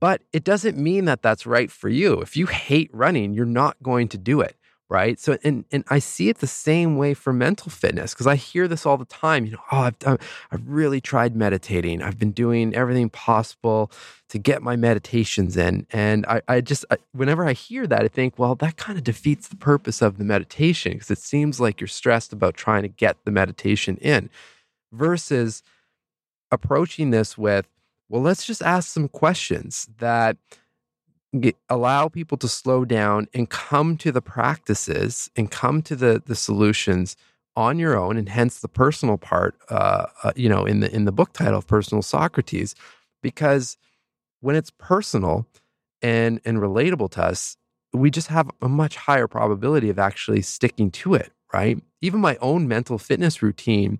but it doesn't mean that that's right for you. If you hate running, you're not going to do it right? So and and i see it the same way for mental fitness because i hear this all the time you know oh I've, done, I've really tried meditating. I've been doing everything possible to get my meditations in. And i, I just I, whenever i hear that i think well that kind of defeats the purpose of the meditation because it seems like you're stressed about trying to get the meditation in versus approaching this with well let's just ask some questions that get, allow people to slow down and come to the practices and come to the the solutions on your own and hence the personal part uh, uh, you know in the in the book title of personal socrates because when it's personal and and relatable to us we just have a much higher probability of actually sticking to it right? Even my own mental fitness routine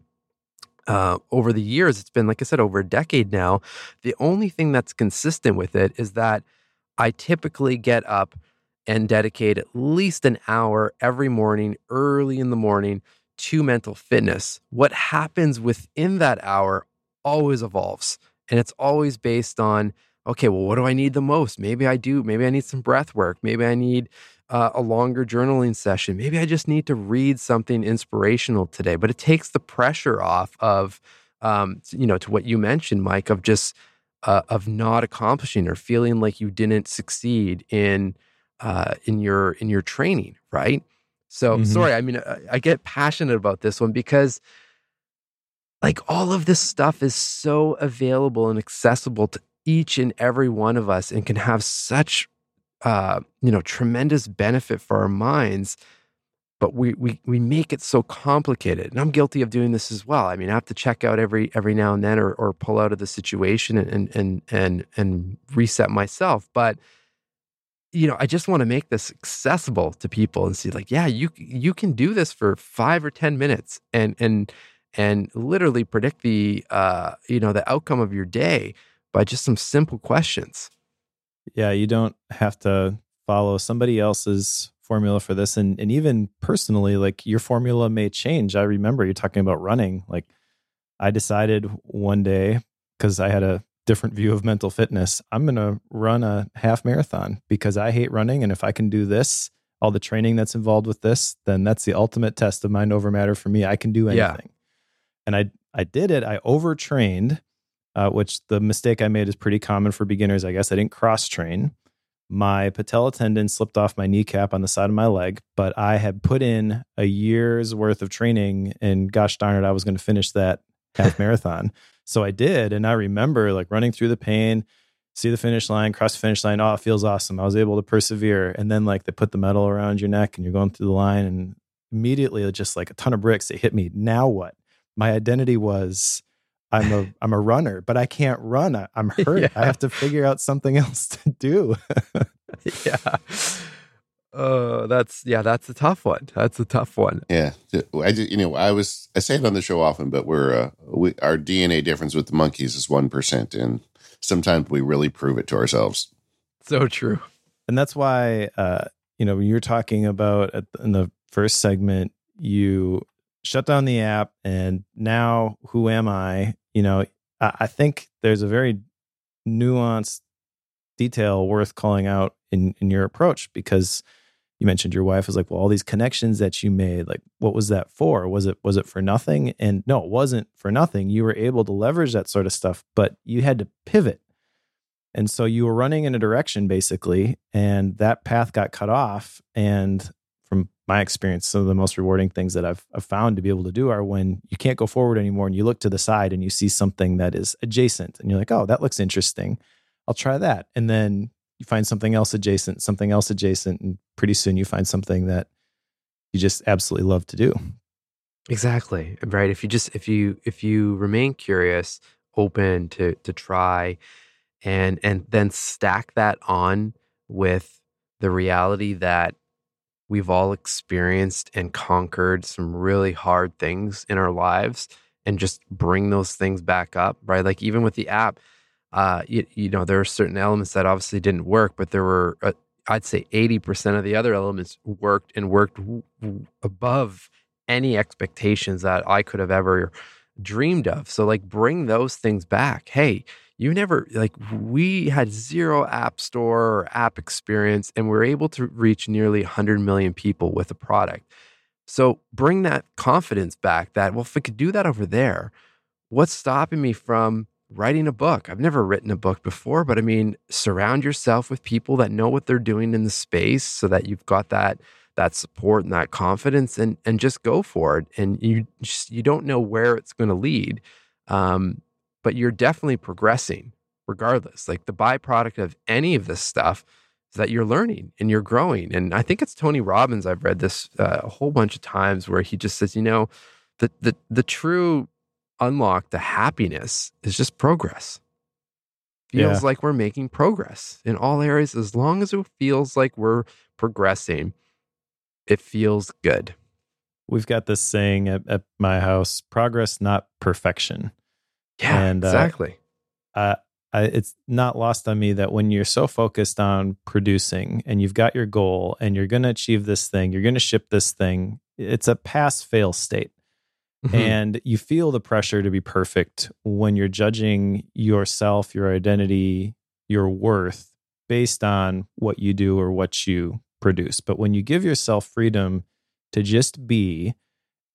uh, over the years it's been like i said over a decade now the only thing that's consistent with it is that I typically get up and dedicate at least an hour every morning, early in the morning, to mental fitness. What happens within that hour always evolves. And it's always based on, okay, well, what do I need the most? Maybe I do. Maybe I need some breath work. Maybe I need uh, a longer journaling session. Maybe I just need to read something inspirational today. But it takes the pressure off of, um, you know, to what you mentioned, Mike, of just uh, of not accomplishing or feeling like you didn't succeed in uh, in your in your training, right? So mm-hmm. sorry, I mean, I, I get passionate about this one because like all of this stuff is so available and accessible to each and every one of us and can have such uh, you know tremendous benefit for our minds but we we we make it so complicated and i'm guilty of doing this as well. I mean i have to check out every every now and then or, or pull out of the situation and and and and reset myself but you know i just want to make this accessible to people and see like yeah you you can do this for 5 or 10 minutes and and and literally predict the uh you know the outcome of your day by just some simple questions. Yeah you don't have to follow somebody else's formula for this. And and even personally like your formula may change. I remember you talking about running. Like i decided one day because i had a different view of mental fitness i'm going to run a half marathon because i hate running. And if i can do this all the training that's involved with this then that's the ultimate test of mind over matter for me. I can do anything. Yeah. and i i did it. I overtrained uh, which the mistake i made is pretty common for beginners i guess. I didn't cross train my patella tendon slipped off my kneecap on the side of my leg, but I had put in a year's worth of training and gosh darn it, I was going to finish that half marathon. So I did. And I remember like running through the pain, see the finish line, cross the finish line. Oh, it feels awesome. I was able to persevere. And then like they put the metal around your neck and you're going through the line and immediately just like a ton of bricks, it hit me. Now what? My identity was I'm a I'm a runner, but I can't run. I, am hurt. Yeah. I have to figure out something else to do. yeah. Oh, that's yeah, that's a tough one. That's a tough one. Yeah, I you know I was I say it on the show often, but we're uh, we our DNA difference with the monkeys is one percent, and sometimes we really prove it to ourselves. So true, and that's why uh, you know you're talking about in the first segment, you shut down the app and now who am I? You know, I, think there's a very nuanced detail worth calling out in, in your approach because you mentioned your wife was like, well, all these connections that you made, like, what was that for? Was it was it for nothing? And no, it wasn't for nothing. You were able to leverage that sort of stuff, but you had to pivot. And so you were running in a direction basically, and that path got cut off. And from my experience, some of the most rewarding things that I've, I've found to be able to do are when you can't go forward anymore and you look to the side and you see something that is adjacent and you're like, oh, that looks interesting. I'll try that. And then you find something else adjacent, something else adjacent, and pretty soon you find something that you just absolutely love to do. Exactly. Right. If you just if you if you remain curious, open to to try and and then stack that on with the reality that we've all experienced and conquered some really hard things in our lives and just bring those things back up, right? Like even with the app, uh, you, you know, there are certain elements that obviously didn't work, but there were, uh, I'd say 80% of the other elements worked and worked w- w- above any expectations that I could have ever dreamed of. So, like, bring those things back. Hey, you never like we had zero app store or app experience and we are able to reach nearly 100 million people with a product. So bring that confidence back that well if we could do that over there what's stopping me from writing a book? I've never written a book before but i mean surround yourself with people that know what they're doing in the space so that you've got that that support and that confidence and and just go for it. And you just you don't know where it's going to lead. Um, but you're definitely progressing regardless. Like the byproduct of any of this stuff is that you're learning and you're growing. And I think it's Tony Robbins. I've read this uh, a whole bunch of times where he just says, you know, the the the true unlock to happiness is just progress. Feels yeah. like we're making progress in all areas. As long as it feels like we're progressing, it feels good. We've got this saying at, at my house progress, not perfection. Yeah, and, uh, exactly. Uh, I, it's not lost on me that when you're so focused on producing and you've got your goal and you're going to achieve this thing, you're going to ship this thing, it's a pass fail state. Mm-hmm. And you feel the pressure to be perfect when you're judging yourself, your identity, your worth based on what you do or what you produce. But when you give yourself freedom to just be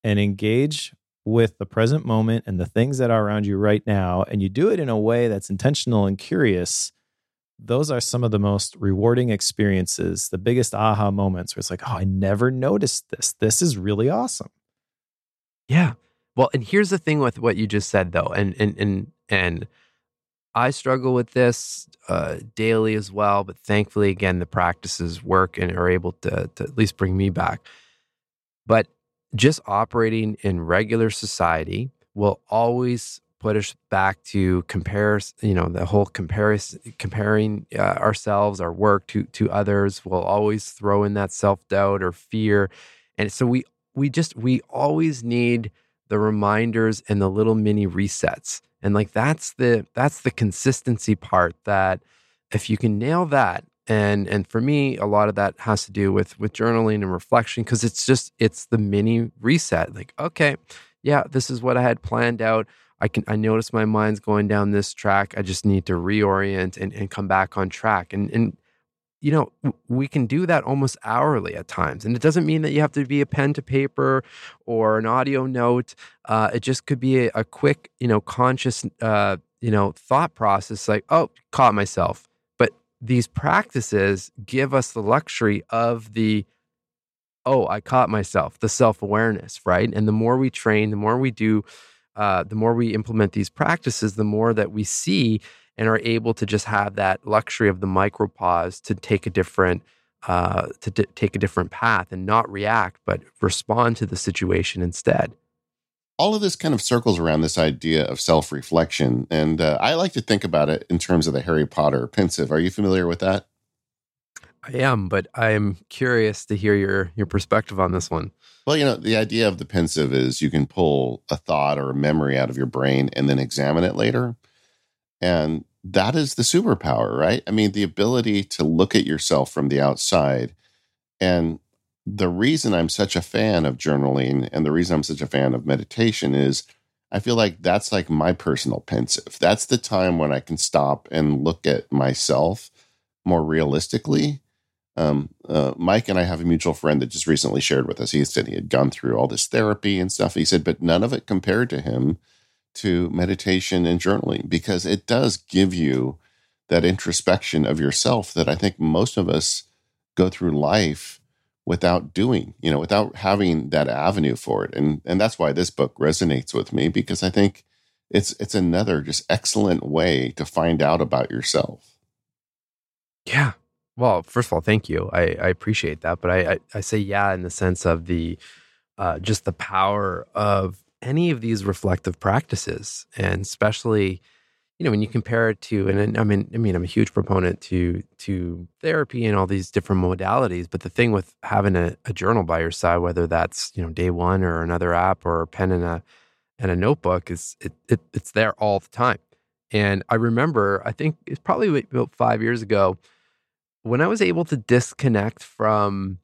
and engage with the present moment and the things that are around you right now, and you do it in a way that's intentional and curious, those are some of the most rewarding experiences, the biggest aha moments where it's like, oh, I never noticed this. This is really awesome. Yeah. Well, and here's the thing with what you just said though, and and and and I struggle with this uh, daily as well, but thankfully, again, the practices work and are able to to at least bring me back. But just operating in regular society will always put us back to compare you know the whole comparison comparing uh, ourselves our work to to others will always throw in that self-doubt or fear. And so we we just we always need the reminders and the little mini resets. And like that's the that's the consistency part that if you can nail that and and for me a lot of that has to do with with journaling and reflection because it's just it's the mini reset like okay yeah this is what i had planned out. I can i notice my mind's going down this track. I just need to reorient and, and come back on track. And and you know we can do that almost hourly at times and it doesn't mean that you have to be a pen to paper or an audio note. Uh, it just could be a, a quick you know conscious uh, you know thought process like oh caught myself these practices give us the luxury of the oh i caught myself the self-awareness right? And the more we train the more we do uh, the more we implement these practices the more that we see and are able to just have that luxury of the micro pause to take a different uh, to d- take a different path and not react but respond to the situation instead all of this kind of circles around this idea of self reflection. And uh, I like to think about it in terms of the Harry Potter Pensieve. Are you familiar with that? I am, but I'm curious to hear your your perspective on this one. Well, you know, the idea of the Pensieve is you can pull a thought or a memory out of your brain and then examine it later. And that is the superpower, right? I mean, the ability to look at yourself from the outside and the reason I'm such a fan of journaling and the reason I'm such a fan of meditation is I feel like that's like my personal Pensieve. That's the time when I can stop and look at myself more realistically Um, uh, Mike and I have a mutual friend that just recently shared with us. He said he had gone through all this therapy and stuff. He said, but none of it compared to him to meditation and journaling because it does give you that introspection of yourself that I think most of us go through life without doing, you know, without having that avenue for it. And and that's why this book resonates with me because I think it's it's another just excellent way to find out about yourself. Yeah. Well, first of all, thank you. I, I appreciate that. But I, I, I say yeah in the sense of the uh, just the power of any of these reflective practices, and especially you know when you compare it to and I mean I mean I'm a huge proponent to to therapy and all these different modalities but the thing with having a, a, journal by your side whether that's you know day one or another app or a pen and a and a notebook is it, it it's there all the time. And I remember I think it's probably about five years ago when I was able to disconnect from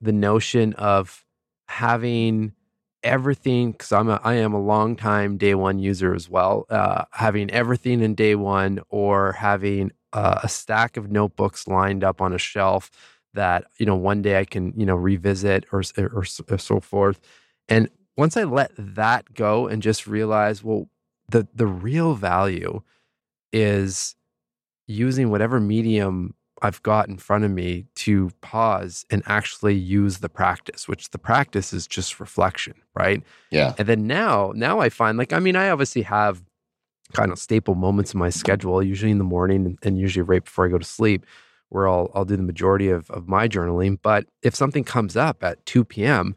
the notion of having everything because I'm a I am a long time day one user as well. Uh, having everything in day one or having uh, a stack of notebooks lined up on a shelf that you know one day I can you know revisit or or, or so forth. And once I let that go and just realize, well, the the real value is using whatever medium I've got in front of me to pause and actually use the practice, which the practice is just reflection, right? Yeah. And then now, now I find like, I mean, I obviously have kind of staple moments in my schedule, usually in the morning and, usually right before I go to sleep, where I'll I'll do the majority of, of my journaling. But if something comes up at 2 p.m.,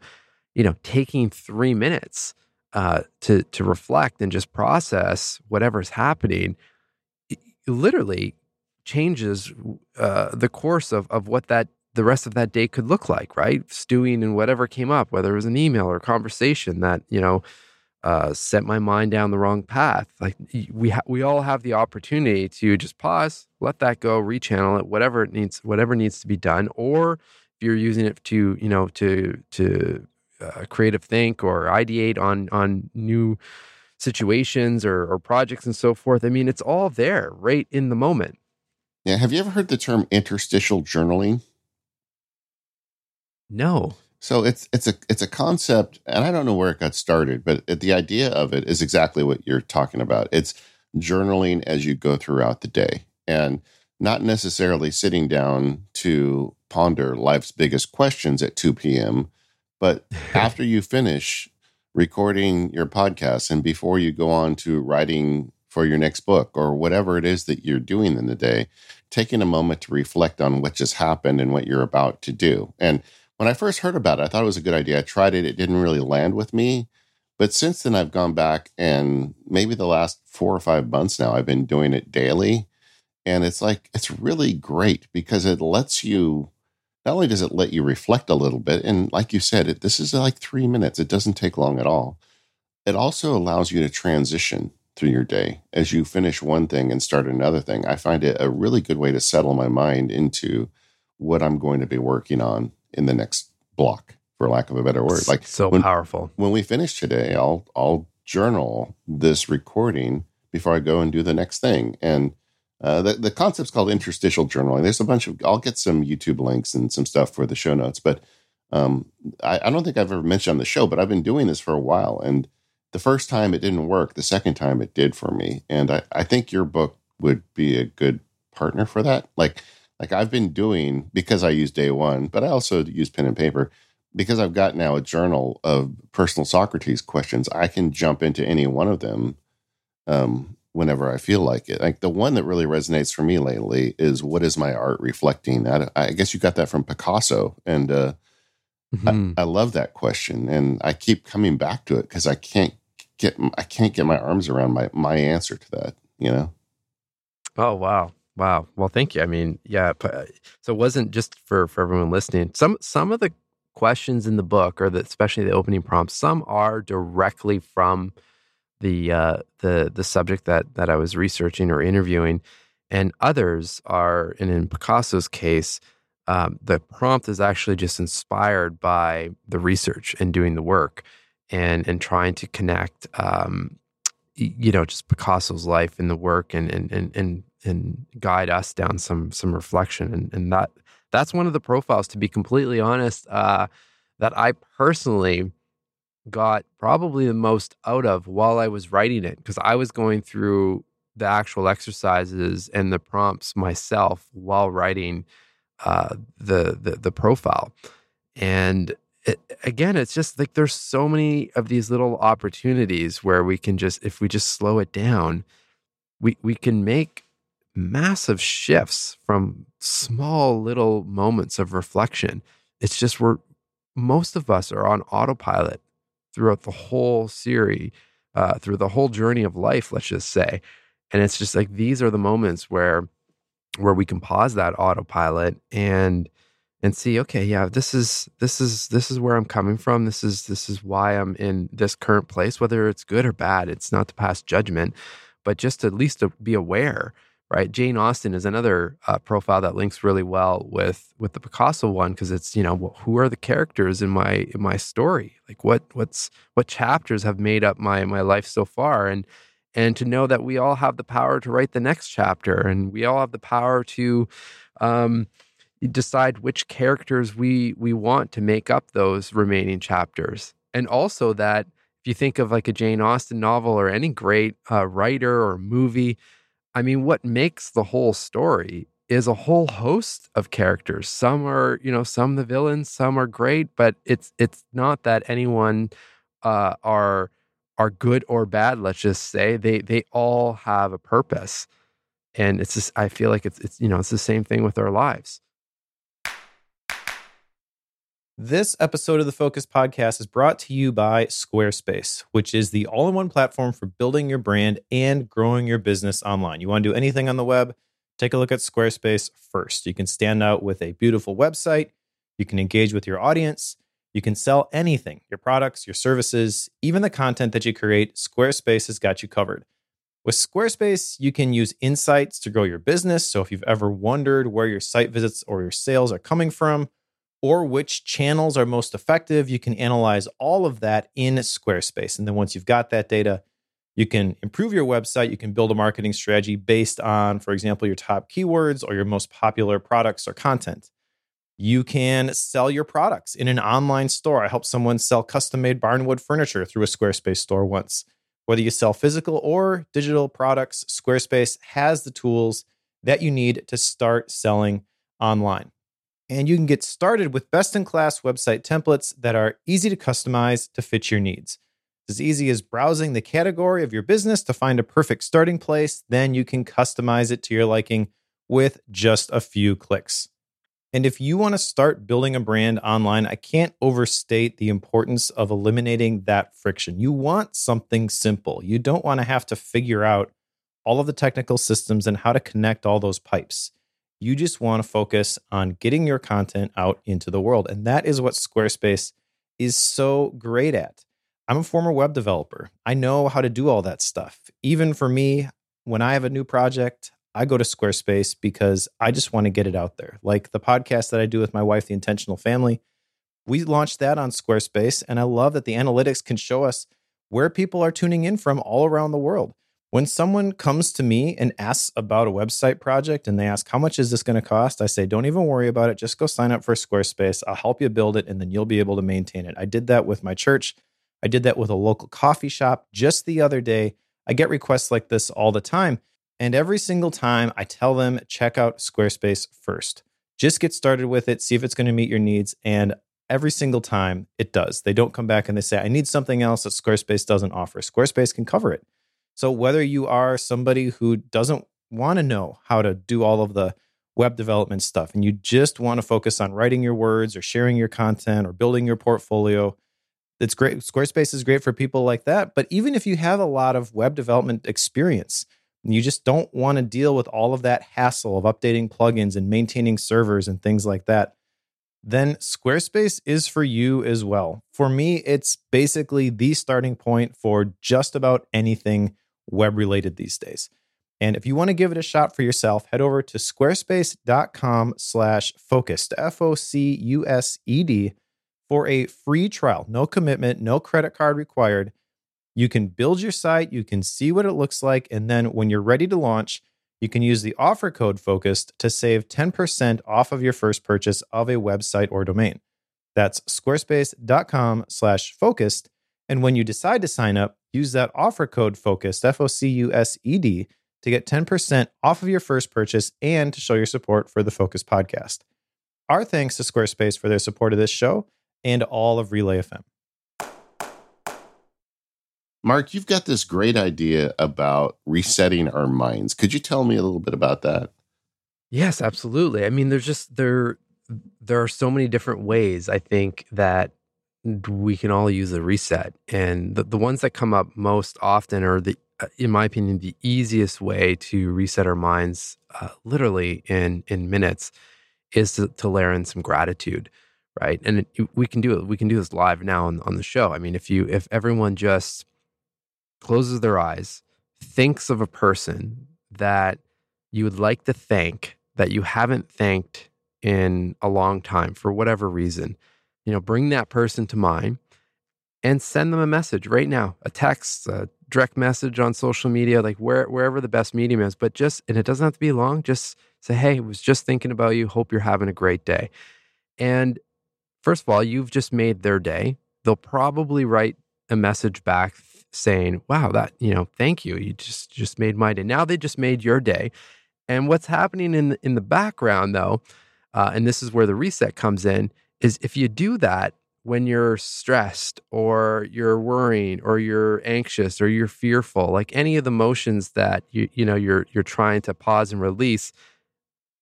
you know, taking three minutes uh, to to reflect and just process whatever's happening, literally changes uh, the course of, of what that the rest of that day could look like, right? Stewing in whatever came up, whether it was an email or a conversation that you know uh, set my mind down the wrong path. Like we ha- we all have the opportunity to just pause, let that go, rechannel it, whatever it needs, whatever needs to be done. Or if you're using it to you know to to uh, creative think or ideate on on new situations or, or projects and so forth. I mean, it's all there right in the moment. Yeah. Have you ever heard the term interstitial journaling? No. So it's it's a it's a concept, and I don't know where it got started, but the idea of it is exactly what you're talking about. It's journaling as you go throughout the day, and not necessarily sitting down to ponder life's biggest questions at 2 p.m., but after you finish recording your podcast and before you go on to writing for your next book or whatever it is that you're doing in the day, taking a moment to reflect on what just happened and what you're about to do. And when I first heard about it, I thought it was a good idea. I tried it, it didn't really land with me. But since then, I've gone back and maybe the last four or five months now, I've been doing it daily. And it's like, it's really great because it lets you, not only does it let you reflect a little bit, and like you said, it, this is like three minutes, it doesn't take long at all. It also allows you to transition through your day as you finish one thing and start another thing. I find it a really good way to settle my mind into what I'm going to be working on in the next block, for lack of a better word. Like so when, powerful. When we finish today, I'll I'll journal this recording before I go and do the next thing. And uh, the the concept's called interstitial journaling. There's a bunch of I'll get some YouTube links and some stuff for the show notes, but um, I, I don't think I've ever mentioned on the show, but I've been doing this for a while and the first time it didn't work. The second time it did for me. And I, I think your book would be a good partner for that. Like, like I've been doing because I use day one, but I also use pen and paper because I've got now a journal of personal Socrates questions. I can jump into any one of them um, whenever I feel like it. Like the one that really resonates for me lately is what is my art reflecting? I, I guess you got that from Picasso, and uh, mm-hmm. I, I, love that question, and I keep coming back to it because I can't get I can't get my arms around my my answer to that. You know. Oh wow. Wow. Well, thank you. I mean, yeah. Uh, so it wasn't just for for everyone listening. Some some of the questions in the book, or the, especially the opening prompts, some are directly from the uh, the the subject that that I was researching or interviewing, and others are, and in Picasso's case, um, the prompt is actually just inspired by the research and doing the work and and trying to connect um, you know just Picasso's life and the work and and and and, and guide us down some some reflection and, and that that's one of the profiles, to be completely honest, uh, that I personally got probably the most out of while I was writing it because I was going through the actual exercises and the prompts myself while writing uh, the, the the profile. And it, again, it's just like there's so many of these little opportunities where we can just, if we just slow it down, we we can make massive shifts from small little moments of reflection. It's just we're most of us are on autopilot throughout the whole series, uh, through the whole journey of life, let's just say. And it's just like these are the moments where where we can pause that autopilot and and see okay yeah this is this is this is where i'm coming from. This is this is why i'm in this current place whether it's good or bad it's not to pass judgment but just at least to be aware right? Jane austen is another uh, profile that links really well with with the picasso one because it's you know who are the characters in my in my story? Like what what's what chapters have made up my my life so far? And and to know that we all have the power to write the next chapter and we all have the power to um, decide which characters we we want to make up those remaining chapters. And also that if you think of like a jane austen novel or any great uh, writer or movie i mean what makes the whole story is a whole host of characters. Some are you know some the villains some are great but it's it's not that anyone uh, are are good or bad let's just say. They they all have a purpose. And it's just i feel like it's it's you know it's the same thing with our lives this episode of the Focused Podcast is brought to you by Squarespace, which is the all in one platform for building your brand and growing your business online. You want to do anything on the web? Take a look at Squarespace first. You can stand out with a beautiful website, you can engage with your audience, you can sell anything your products, your services, even the content that you create. Squarespace has got you covered. With Squarespace, you can use insights to grow your business. So if you've ever wondered where your site visits or your sales are coming from, or which channels are most effective. You can analyze all of that in Squarespace. And then once you've got that data, you can improve your website. You can build a marketing strategy based on, for example, your top keywords or your most popular products or content. You can sell your products in an online store. I helped someone sell custom made barnwood furniture through a Squarespace store once. Whether you sell physical or digital products, Squarespace has the tools that you need to start selling online and you can get started with best in class website templates that are easy to customize to fit your needs. It's as easy as browsing the category of your business to find a perfect starting place, then you can customize it to your liking with just a few clicks. And if you want to start building a brand online, I can't overstate the importance of eliminating that friction. You want something simple. You don't want to have to figure out all of the technical systems and how to connect all those pipes. You just want to focus on getting your content out into the world. And that is what Squarespace is so great at. I'm a former web developer. I know how to do all that stuff. Even for me, when I have a new project, I go to Squarespace because I just want to get it out there. Like the podcast that I do with my wife, The Intentional Family, we launched that on Squarespace. And I love that the analytics can show us where people are tuning in from all around the world. When someone comes to me and asks about a website project and they ask, How much is this going to cost? I say, Don't even worry about it. Just go sign up for Squarespace. I'll help you build it and then you'll be able to maintain it. I did that with my church. I did that with a local coffee shop just the other day. I get requests like this all the time. And every single time I tell them, check out Squarespace first. Just get started with it, see if it's going to meet your needs. And every single time it does. They don't come back and they say, I need something else that Squarespace doesn't offer. Squarespace can cover it. So whether you are somebody who doesn't want to know how to do all of the web development stuff and you just want to focus on writing your words or sharing your content or building your portfolio, it's great. Squarespace is great for people like that. But even if you have a lot of web development experience, you just don't want to deal with all of that hassle of updating plugins and maintaining servers and things like that, then Squarespace is for you as well. For me, it's basically the starting point for just about anything web related these days. And if you want to give it a shot for yourself, head over to squarespace.com slash focused, F O C U S E D, for a free trial. No commitment, no credit card required. You can build your site, you can see what it looks like. And then when you're ready to launch, you can use the offer code FOCUSED to save 10% off of your first purchase of a website or domain. That's squarespace.com slash focused. And when you decide to sign up, use that offer code FOCUSED, F O C U S E D, to get 10% off of your first purchase and to show your support for the Focused podcast. Our thanks to Squarespace for their support of this show and all of Relay FM. Marc, you've got this great idea about resetting our minds. Could you tell me a little bit about that? Yes, absolutely. I mean, there's just there there are so many different ways I think that we can all use a reset. And the, the ones that come up most often are the uh, in my opinion, the easiest way to reset our minds, uh, literally in in minutes, is to, to layer in some gratitude, right? And it, we can do it. We can do this live now on, on the show. I mean, if you if everyone just closes their eyes, thinks of a person that you would like to thank that you haven't thanked in a long time for whatever reason, you know, bring that person to mind and send them a message right now, a text, a direct message on social media, like where, wherever the best medium is. But just, and it doesn't have to be long, just say, hey, I was just thinking about you. Hope you're having a great day. And first of all, you've just made their day. They'll probably write a message back saying, wow, that, you know, thank you. You just, just made my day. Now they just made your day. And what's happening in in the background though, uh, and this is where the reset comes in, is if you do that, when you're stressed or you're worrying or you're anxious or you're fearful like any of the emotions that you you know you're you're trying to pause and release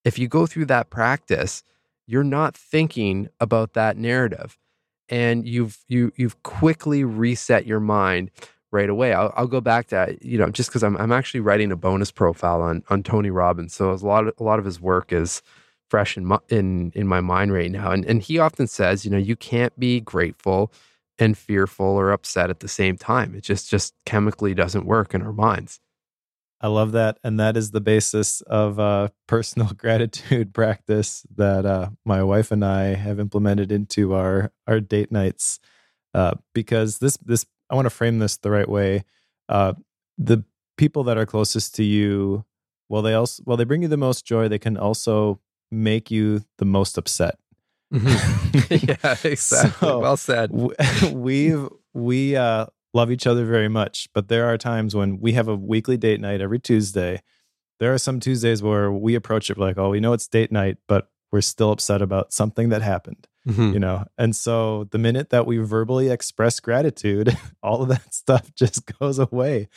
if you go through that practice you're not thinking about that narrative and you've you you've quickly reset your mind right away i'll, I'll go back to you know just because I'm, I'm actually writing a bonus profile on on tony robbins so a lot of, a lot of his work is fresh in my, in in my mind right now. And and he often says, you know, you can't be grateful and fearful or upset at the same time. It just just chemically doesn't work in our minds. I love that, and that is the basis of uh, personal gratitude practice that uh, my wife and I have implemented into our our date nights. Uh, because this this I want to frame this the right way. Uh, the people that are closest to you, well, they also well they bring you the most joy. They can also make you the most upset. Mm-hmm. yeah, exactly. So well said. we've we uh, love each other very much, but there are times when we have a weekly date night every Tuesday. There are some Tuesdays where we approach it like, oh, we know it's date night, but we're still upset about something that happened. Mm-hmm. You know, and so the minute that we verbally express gratitude, all of that stuff just goes away.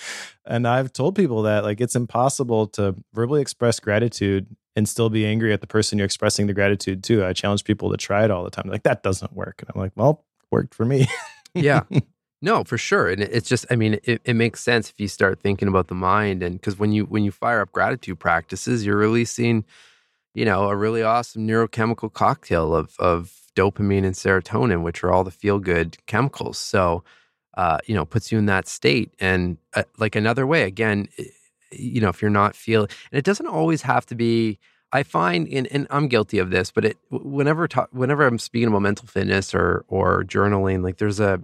And I've told people that like it's impossible to verbally express gratitude and still be angry at the person you're expressing the gratitude to. I challenge people to try it all the time. Like that doesn't work. And I'm like, well, worked for me. yeah. No, for sure. And it's just, I mean, it, it makes sense if you start thinking about the mind. And because when you, when you fire up gratitude practices, you're releasing, you know, a really awesome neurochemical cocktail of, of dopamine and serotonin, which are all the feel good chemicals. So, uh, you know, puts you in that state. And uh, like another way, again, you know, if you're not feeling, and it doesn't always have to be. I find, and, and I'm guilty of this, but it whenever talk, whenever I'm speaking about mental fitness or or journaling, like there's a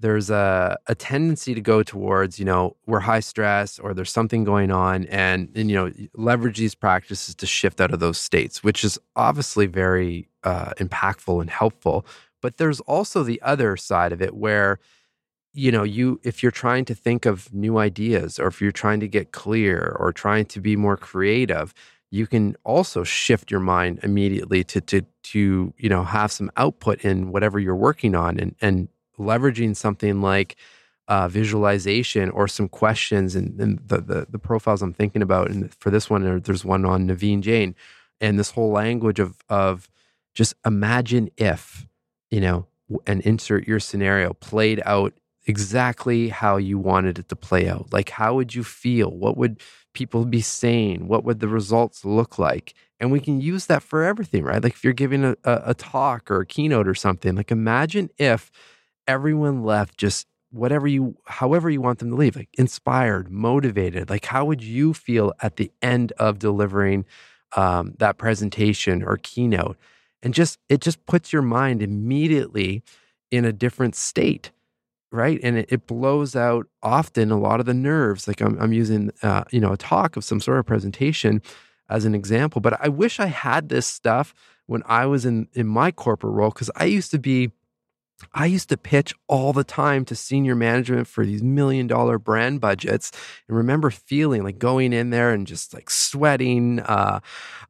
there's a, a tendency to go towards you know we're high stress or there's something going on and, and you know leverage these practices to shift out of those states which is obviously very uh, impactful and helpful. But there's also the other side of it where you know you if you're trying to think of new ideas or if you're trying to get clear or trying to be more creative you can also shift your mind immediately to to to you know have some output in whatever you're working on and and leveraging something like uh, visualization or some questions and, and the, the, the profiles I'm thinking about and for this one there's one on Naveen Jain and this whole language of of just imagine if you know and insert your scenario played out exactly how you wanted it to play out. Like, how would you feel? What would people be saying? What would the results look like? And we can use that for everything, right? Like, if you're giving a, a, a talk or a keynote or something, like, imagine if everyone left just whatever you, however you want them to leave, like inspired, motivated. Like, how would you feel at the end of delivering um, that presentation or keynote? And just, it just puts your mind immediately in a different state right? And it, it, blows out often a lot of the nerves like i'm, I'm using uh, you know a talk of some sort of presentation as an example but i wish i had this stuff when i was in in my corporate role because i used to be I used to pitch all the time to senior management for these million dollar brand budgets and remember feeling like going in there and just like sweating uh,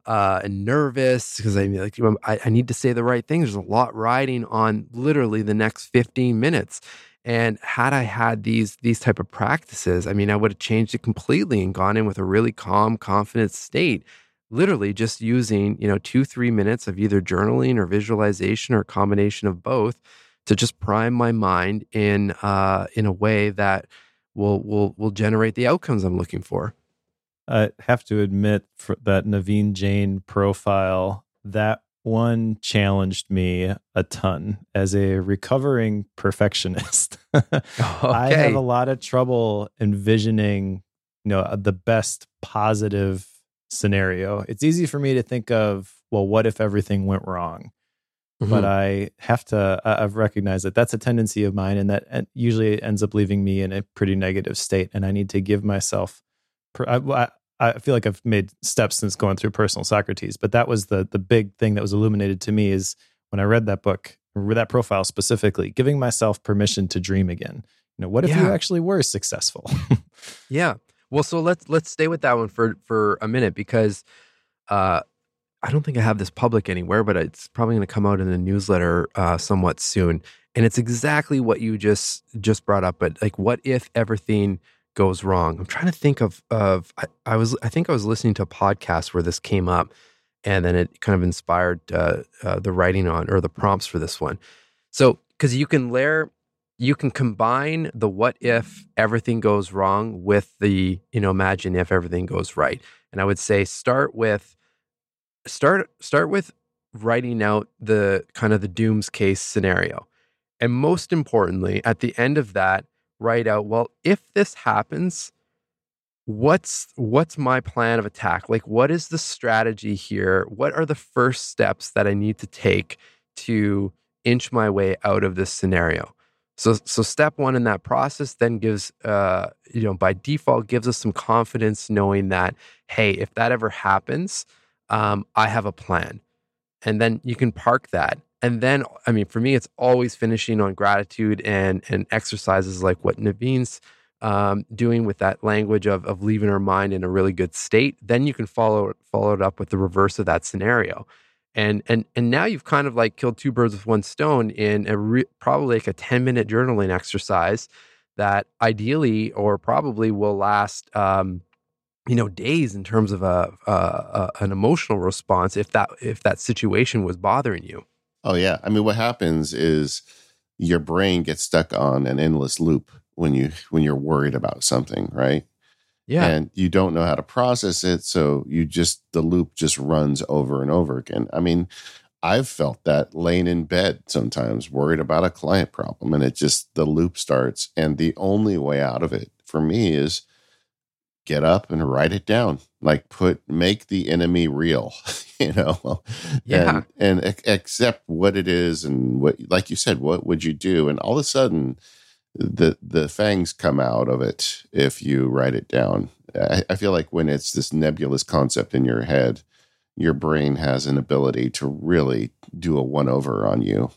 uh, and nervous because I like I, I need to say the right thing. There's a lot riding on literally the next 15 minutes. And had I had these these type of practices, I mean, I would have changed it completely and gone in with a really calm, confident state. Literally just using, you know, two, three minutes of either journaling or visualization or a combination of both to just prime my mind in uh, in a way that will will will generate the outcomes I'm looking for. I have to admit that Naveen Jain profile that one challenged me a ton as a recovering perfectionist. okay. I have a lot of trouble envisioning, you know, the best positive scenario. It's easy for me to think of, well, what if everything went wrong? Mm-hmm. But I have to, I've recognized that that's a tendency of mine and that usually ends up leaving me in a pretty negative state. And I need to give myself, I, I feel like I've made steps since going through personal Socrates, but that was the the big thing that was illuminated to me is when I read that book, that profile specifically, giving myself permission to dream again. You know, what if yeah. you actually were successful? yeah. Well, so let's let's stay with that one for for a minute because uh, I don't think I have this public anywhere, but it's probably going to come out in a newsletter uh, somewhat soon. And it's exactly what you just just brought up. But like, what if everything goes wrong? I'm trying to think of of I, I was I think I was listening to a podcast where this came up, and then it kind of inspired uh, uh, the writing on or the prompts for this one. So because you can layer you can combine the what if everything goes wrong with the you know imagine if everything goes right and i would say start with start start with writing out the kind of the dooms case scenario. And most importantly, at the end of that, write out, well, if this happens, what's what's my plan of attack? Like what is the strategy here? What are the first steps that I need to take to inch my way out of this scenario? So so step 1 in that process then gives uh you know by default gives us some confidence knowing that hey, if that ever happens, um, I have a plan. And then you can park that. And then, I mean, for me, it's always finishing on gratitude and and exercises like what Naveen's um, doing with that language of of leaving our mind in a really good state. Then you can follow follow it up with the reverse of that scenario, and and and now you've kind of like killed two birds with one stone in a re- probably like a ten minute journaling exercise that ideally or probably will last um, you know days in terms of a, a, a, an emotional response if that if that situation was bothering you. Oh yeah. I mean what happens is your brain gets stuck on an endless loop when you when you're worried about something right? Yeah. And you don't know how to process it so you just the loop just runs over and over again. I mean i've felt that laying in bed sometimes worried about a client problem and it just the loop starts and the only way out of it for me is get up and write it down. Like put make the enemy real you know? Yeah. and, and accept what it is and what like you said what would you do? And all of a sudden the the fangs come out of it if you write it down. I, I feel like when it's this nebulous concept in your head your brain has an ability to really do a one over on you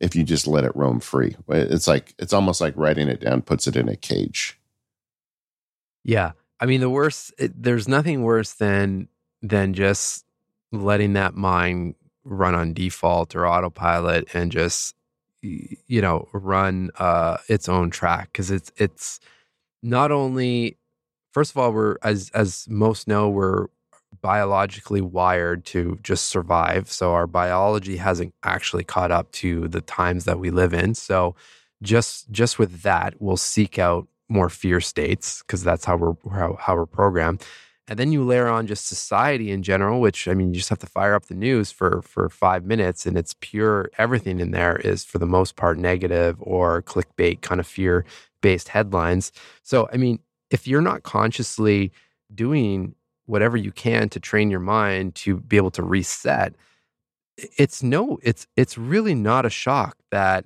if you just let it roam free. It's like it's almost like writing it down puts it in a cage. Yeah I mean, the worst. It, there's nothing worse than than just letting that mind run on default or autopilot and just you know run uh, its own track because it's it's not only first of all we're as as most know we're biologically wired to just survive so our biology hasn't actually caught up to the times that we live in so just just with that we'll seek out more fear states because that's how we're how, how we're programmed. And then you layer on just society in general which i mean you just have to fire up the news for for five minutes and it's pure everything in there is for the most part negative or clickbait kind of fear based headlines. So i mean if you're not consciously doing whatever you can to train your mind to be able to reset it's no it's it's really not a shock that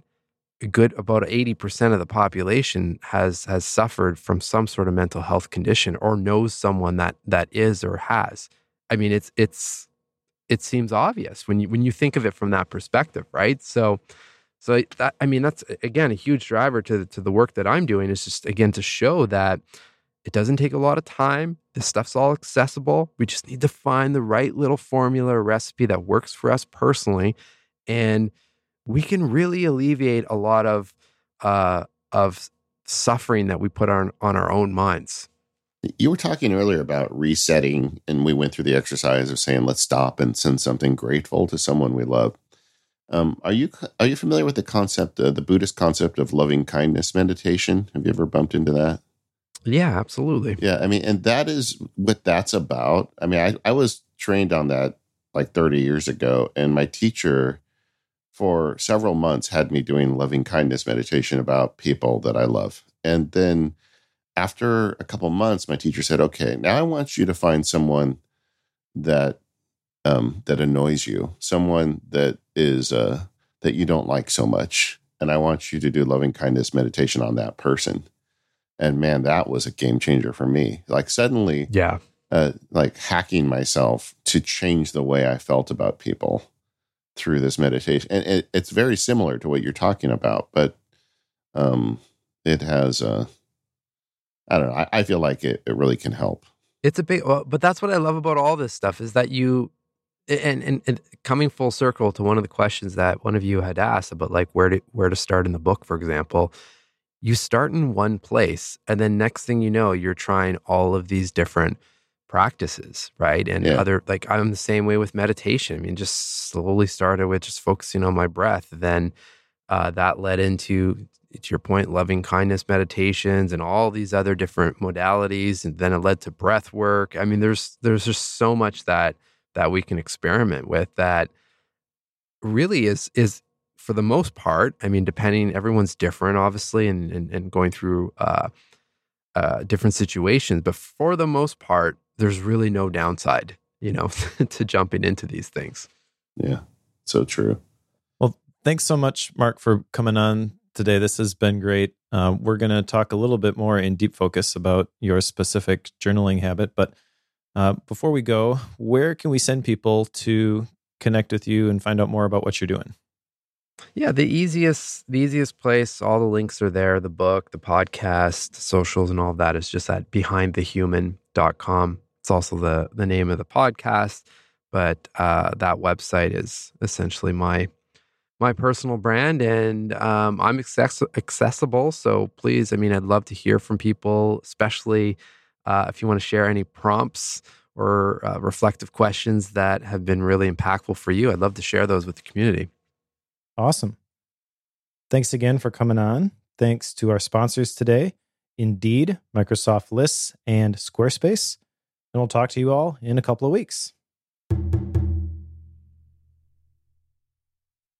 good about 80% of the population has has suffered from some sort of mental health condition or knows someone that that is or has. I mean, it's it's it seems obvious when you when you think of it from that perspective, right? So so that I mean that's again a huge driver to to the work that I'm doing is just again to show that it doesn't take a lot of time. This stuff's all accessible. We just need to find the right little formula or recipe that works for us personally and we can really alleviate a lot of uh, of suffering that we put on on our own minds. You were talking earlier about resetting, and we went through the exercise of saying, "Let's stop and send something grateful to someone we love." Um, are you are you familiar with the concept, uh, the Buddhist concept of loving kindness meditation? Have you ever bumped into that? Yeah, absolutely. Yeah, I mean, and that is what that's about. I mean, I, I was trained on that like 30 years ago, and my teacher for several months had me doing loving kindness meditation about people that I love. And then after a couple months, my teacher said, "Okay, now I want you to find someone that um, that annoys you, someone that is uh, that you don't like so much, and I want you to do loving kindness meditation on that person." And man, that was a game changer for me. Like suddenly, yeah, uh, like hacking myself to change the way I felt about people through this meditation, and it, it's very similar to what you're talking about, but um, it has a. I don't know. I, I feel like it, it really can help. It's a big, well, but that's what I love about all this stuff is that you, and, and, and coming full circle to one of the questions that one of you had asked about, like where to where to start in the book, for example, you start in one place, and then next thing you know, you're trying all of these different practices, right? And yeah. other like I'm the same way with meditation. I mean, just slowly started with just focusing on my breath. Then uh, that led into to your point, loving kindness meditations and all these other different modalities, and then it led to breath work. I mean, there's there's just so much that that we can experiment with that really is is for the most part. I mean, depending, everyone's different, obviously, and and, and going through. Uh, uh, different situations, but for the most part, there's really no downside, you know, to jumping into these things. Yeah, so true. Well, thanks so much, Marc, for coming on today. This has been great. Uh, we're going to talk a little bit more in deep focus about your specific journaling habit. But uh, before we go, where can we send people to connect with you and find out more about what you're doing? Yeah, the easiest the easiest place, all the links are there, the book, the podcast, socials and all of that is just at behindthehuman.com. It's also the the name of the podcast, but uh, that website is essentially my my personal brand, and um, I'm access- accessible. So please, I mean, I'd love to hear from people, especially uh, if you want to share any prompts or uh, reflective questions that have been really impactful for you. I'd love to share those with the community. Awesome. Thanks again for coming on. Thanks to our sponsors today Indeed, Microsoft Lists, and Squarespace. And we'll talk to you all in a couple of weeks.